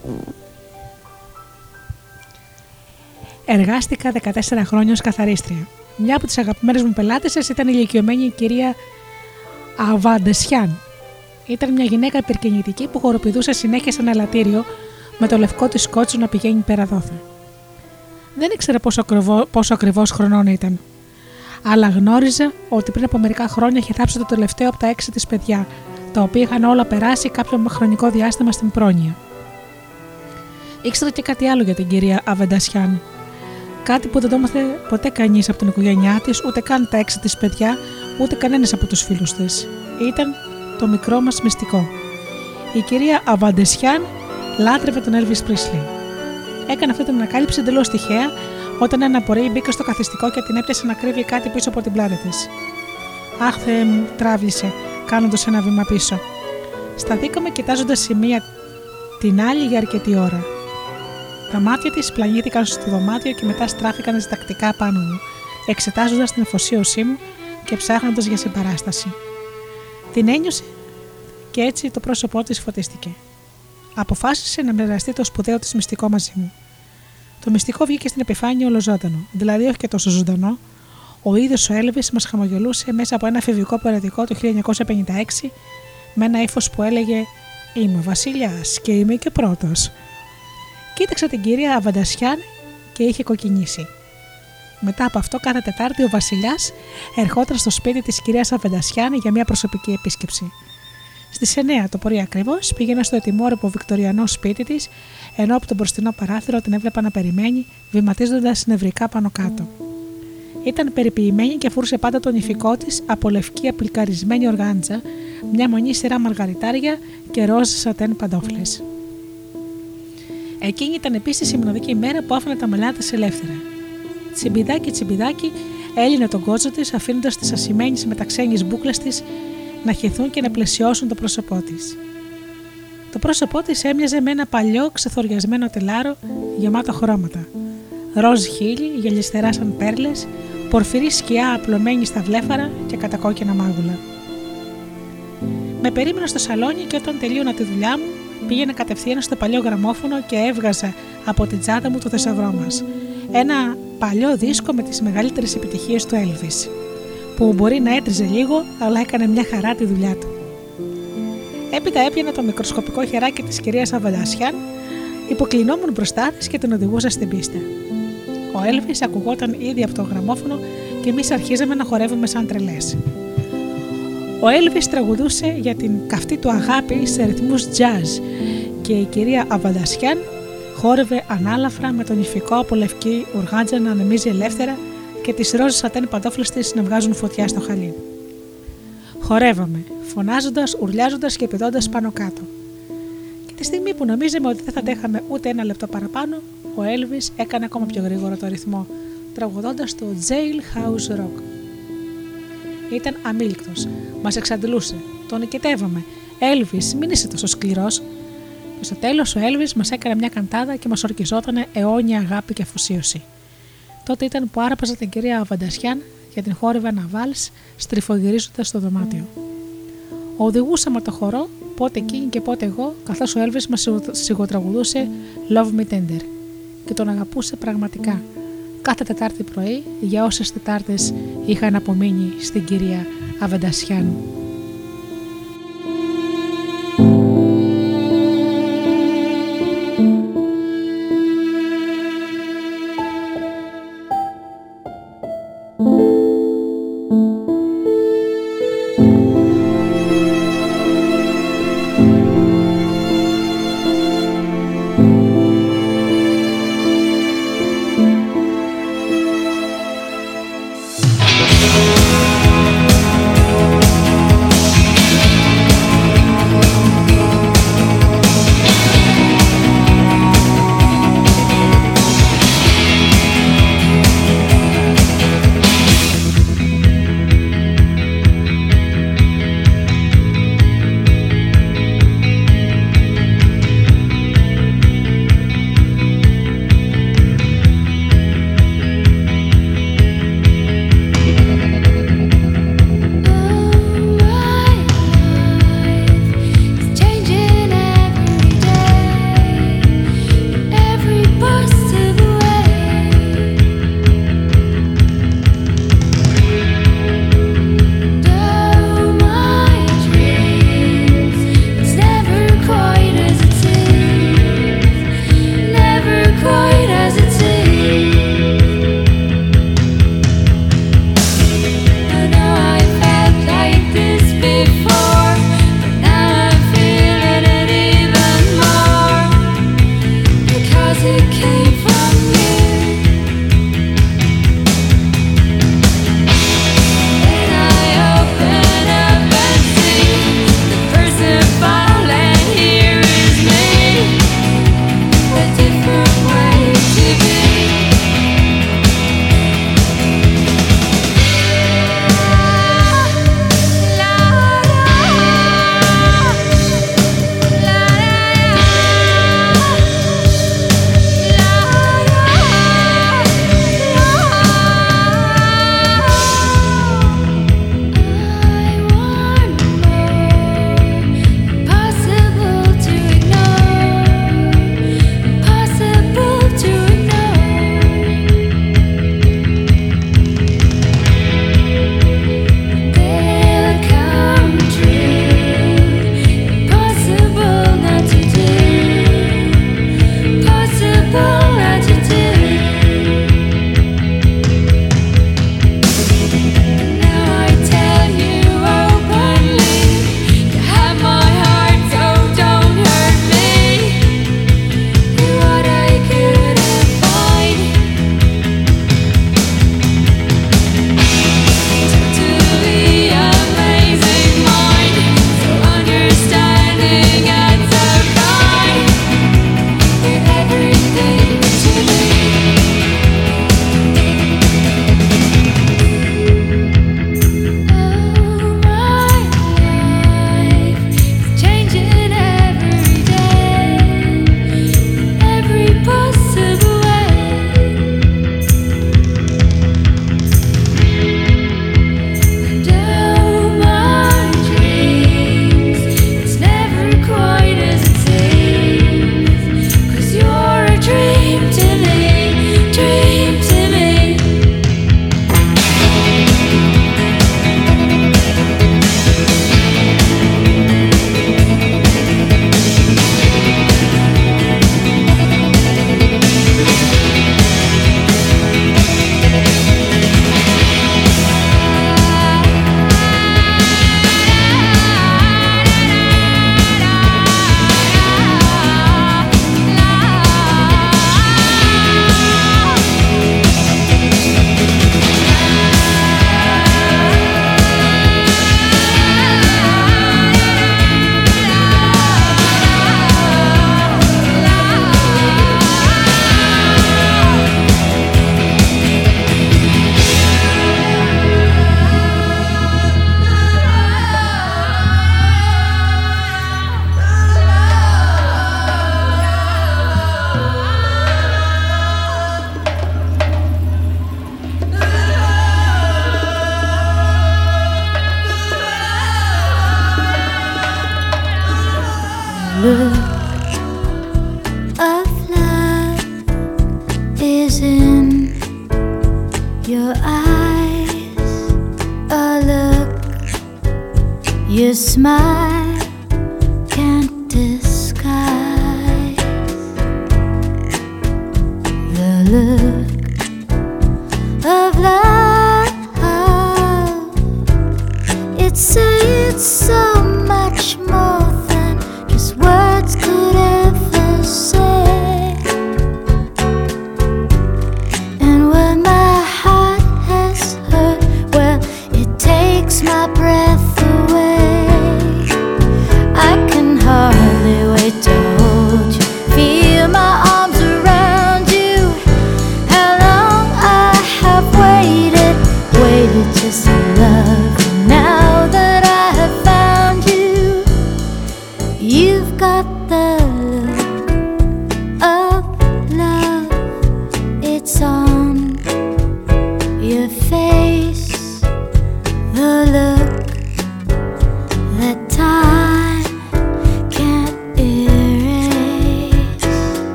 Εργάστηκα 14 χρόνια ως καθαρίστρια. Μια από τις αγαπημένες μου πελάτησες ήταν η ηλικιωμένη κυρία Αβαντεσιάν. Ήταν μια γυναίκα υπερκινητική που χοροπηδούσε συνέχεια σε ένα ελαττήριο με το λευκό της κότσο να πηγαίνει πέρα δόθε. Δεν ήξερα πόσο, ακριβώ, πόσο ακριβώς χρονών ήταν. Αλλά γνώριζα ότι πριν από μερικά χρόνια είχε θάψει το τελευταίο από τα έξι της παιδιά, τα οποία είχαν όλα περάσει κάποιο χρονικό διάστημα στην πρόνοια. Ήξερα και κάτι άλλο για την κυρία Αβεντασιάν. Κάτι που δεν το έμαθε ποτέ κανείς από την οικογένειά της, ούτε καν τα έξι της παιδιά, ούτε κανένας από τους φίλους της. Ήταν το μικρό μας μυστικό. Η κυρία Αβαντεσιάν λάτρευε τον Elvis Presley. Έκανε αυτή την ανακάλυψη εντελώς τυχαία όταν ένα πορεί μπήκε στο καθιστικό και την έπιασε να κρύβει κάτι πίσω από την πλάτη της. Αχ, Θεέ μου, τράβλησε, κάνοντας ένα βήμα πίσω. Σταθήκαμε κοιτάζοντας η μία την άλλη για αρκετή ώρα. Τα μάτια της πλανήθηκαν στο δωμάτιο και μετά στράφηκαν διστακτικά πάνω μου, εξετάζοντας την αφοσίωσή μου και ψάχνοντας για συμπαράσταση. Την ένιωσε και έτσι το πρόσωπό της φωτίστηκε. Αποφάσισε να μοιραστεί το σπουδαίο της μυστικό μαζί μου. Το μυστικό βγήκε στην επιφάνεια ολοζώντανο, δηλαδή όχι και τόσο ζωντανό. Ο ίδιος ο Έλβης μας χαμογελούσε μέσα από ένα εφηβικό περιοδικό του 1956 με ένα ύφος που έλεγε Είμαι ο Βασιλιά και είμαι και πρώτος. Κοίταξε την κυρία Αβαντασιάν και είχε κοκκινήσει. Μετά από αυτό, κάθε Τετάρτη ο Βασιλιάς ερχόταν στο σπίτι της κυρίας Αβαντασιάν για μια προσωπική επίσκεψη. Στις 9 το πρωί ακριβώς πήγαινα στο ετοιμόρροπο βικτοριανό σπίτι της, ενώ από το μπροστινό παράθυρο την έβλεπα να περιμένει, βηματίζοντας νευρικά πάνω κάτω. Ήταν περιποιημένη και φορούσε πάντα τον ηφικό της από λευκή απιλκαρισμένη οργάντζα, μια μονή σειρά μαργαριτάρια και ροζ σατέν παντόφλες. Εκείνη ήταν επίσης η μοναδική μέρα που άφηνε τα μελάτα ελεύθερα. Τσιμπιδάκι τσιμπιδάκι έλυνε τον κότσο της, αφήνοντας τις ασημένιε μεταξένιε μπουκλε της να χυθούν και να πλαισιώσουν το πρόσωπό της. Το πρόσωπό της έμοιαζε με ένα παλιό ξεθοριασμένο τελάρο γεμάτο χρώματα. Ροζ χείλη, γελιστερά σαν πέρλες, πορφυρή σκιά απλωμένη στα βλέφαρα και κατακόκκινα μάγουλα. Με περίμενα στο σαλόνι και όταν τελείωνα τη δουλειά μου, πήγαινα κατευθείαν στο παλιό γραμμόφωνο και έβγαζα από την τσάντα μου το θησαυρό μας. Ένα παλιό δίσκο με τις μεγαλύτερες επιτυχίες του Elvis, που μπορεί να έτριζε λίγο, αλλά έκανε μια χαρά τη δουλειά του. Έπειτα έπιανα το μικροσκοπικό χεράκι της κυρίας Αβαντασιάν, υποκλεινόμουν μπροστά της και την οδηγούσα στην πίστα. Ο Έλβης ακουγόταν ήδη από το γραμμόφωνο και εμείς αρχίζαμε να χορεύουμε σαν τρελές. Ο Έλβης τραγουδούσε για την καυτή του αγάπη σε ρυθμούς jazz και η κυρία Αβαντασιάν χόρευε ανάλαφρα με τον ηφικό από λευκή ουργάντζα να ανεμίζει ελεύθερα και τις ρόζες σατέν παντόφλες της να βγάζουν φωτιά στο χαλί. Χορεύαμε, φωνάζοντας, ουρλιάζοντας και πηδώντας πάνω κάτω. Και τη στιγμή που νομίζαμε ότι δεν θα αντέχαμε ούτε ένα λεπτό παραπάνω, ο Έλβη έκανε ακόμα πιο γρήγορο το ρυθμό, τραγουδώντας το Jailhouse Rock. Ήταν αμήλικτος, μας εξαντλούσε, τον νικητεύαμε. Έλβη, μην είσαι τόσο σκληρός. Και στο τέλος ο Έλβη μας έκανε μια καντάδα και μας ορκιζόταν αιώνια αγάπη και αφοσίωση. Τότε ήταν που άραπαζα την κυρία Αβαντασιάν και την χόρευε ένα βάλς, στριφογυρίζοντας στο δωμάτιο. Οδηγούσαμε το χορό, πότε εκείνη και πότε εγώ, καθώς ο Έλβη μας σιγοτραγουδούσε Love Me Tender και τον αγαπούσε πραγματικά. Κάθε Τετάρτη πρωί, για όσες Τετάρτες είχαν απομείνει στην κυρία Αβεντασιάν.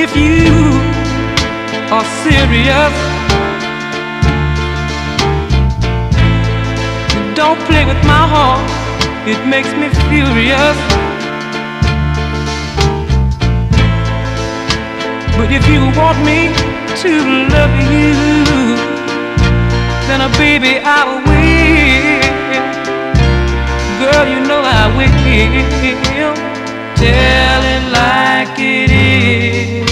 if you are serious. Don't play with my heart, it makes me furious. But if you want me to love you, then, uh, baby, I will. Girl, you know I will. Tell it like it is.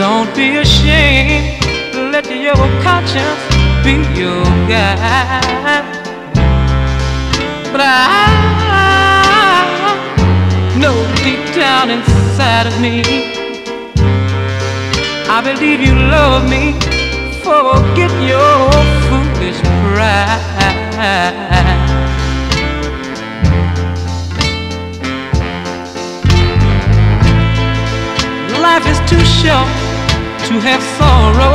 Don't be ashamed. Let your conscience be your guide. But I know deep down inside of me, I believe you love me. Forget your foolish pride. life is too short to have sorrow.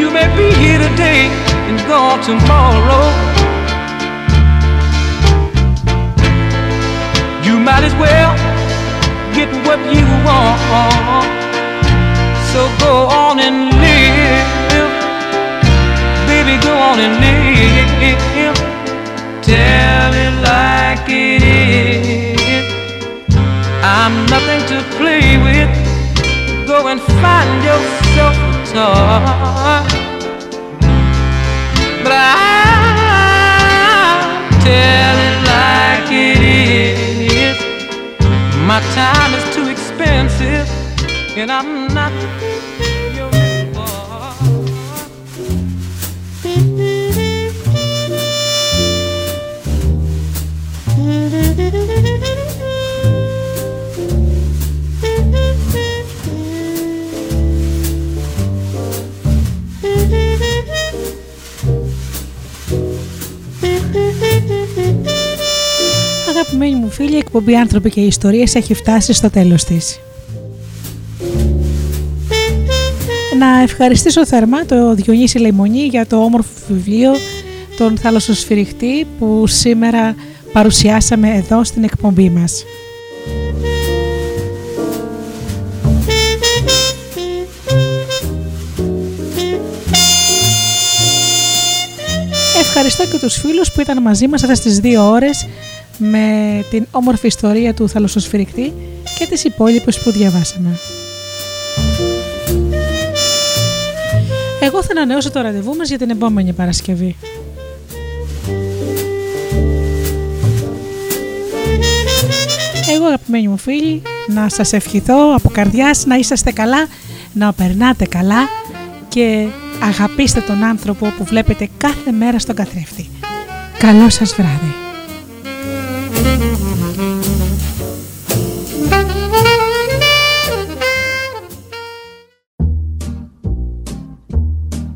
You may be here today and gone tomorrow. You might as well get what you want. So go on and live. Baby, go on and live. Tell it like it is. I'm nothing to play with. Go and find yourself a toy. But I'll tell it like it is. My time is too expensive, and I'm not Αγαπημένοι μου φίλοι, η εκπομπή Άνθρωποι και Ιστορίες έχει φτάσει στο τέλος της. Να ευχαριστήσω θερμά το Διονύση Λεϊμονή για το όμορφο βιβλίο τον θαλασσοσφυριχτή που σήμερα παρουσιάσαμε εδώ στην εκπομπή μας. Ευχαριστώ και τους φίλους που ήταν μαζί μας αυτές τις δύο ώρες με την όμορφη ιστορία του θαλασσοσφυρικτή και τις υπόλοιπες που διαβάσαμε. Εγώ θα ανανεώσω το ραντεβού μας για την επόμενη Παρασκευή. Εγώ αγαπημένοι μου φίλοι, να σας ευχηθώ από καρδιάς να είσαστε καλά, να περνάτε καλά και αγαπήστε τον άνθρωπο που βλέπετε κάθε μέρα στον καθρέφτη. Καλό σας βράδυ.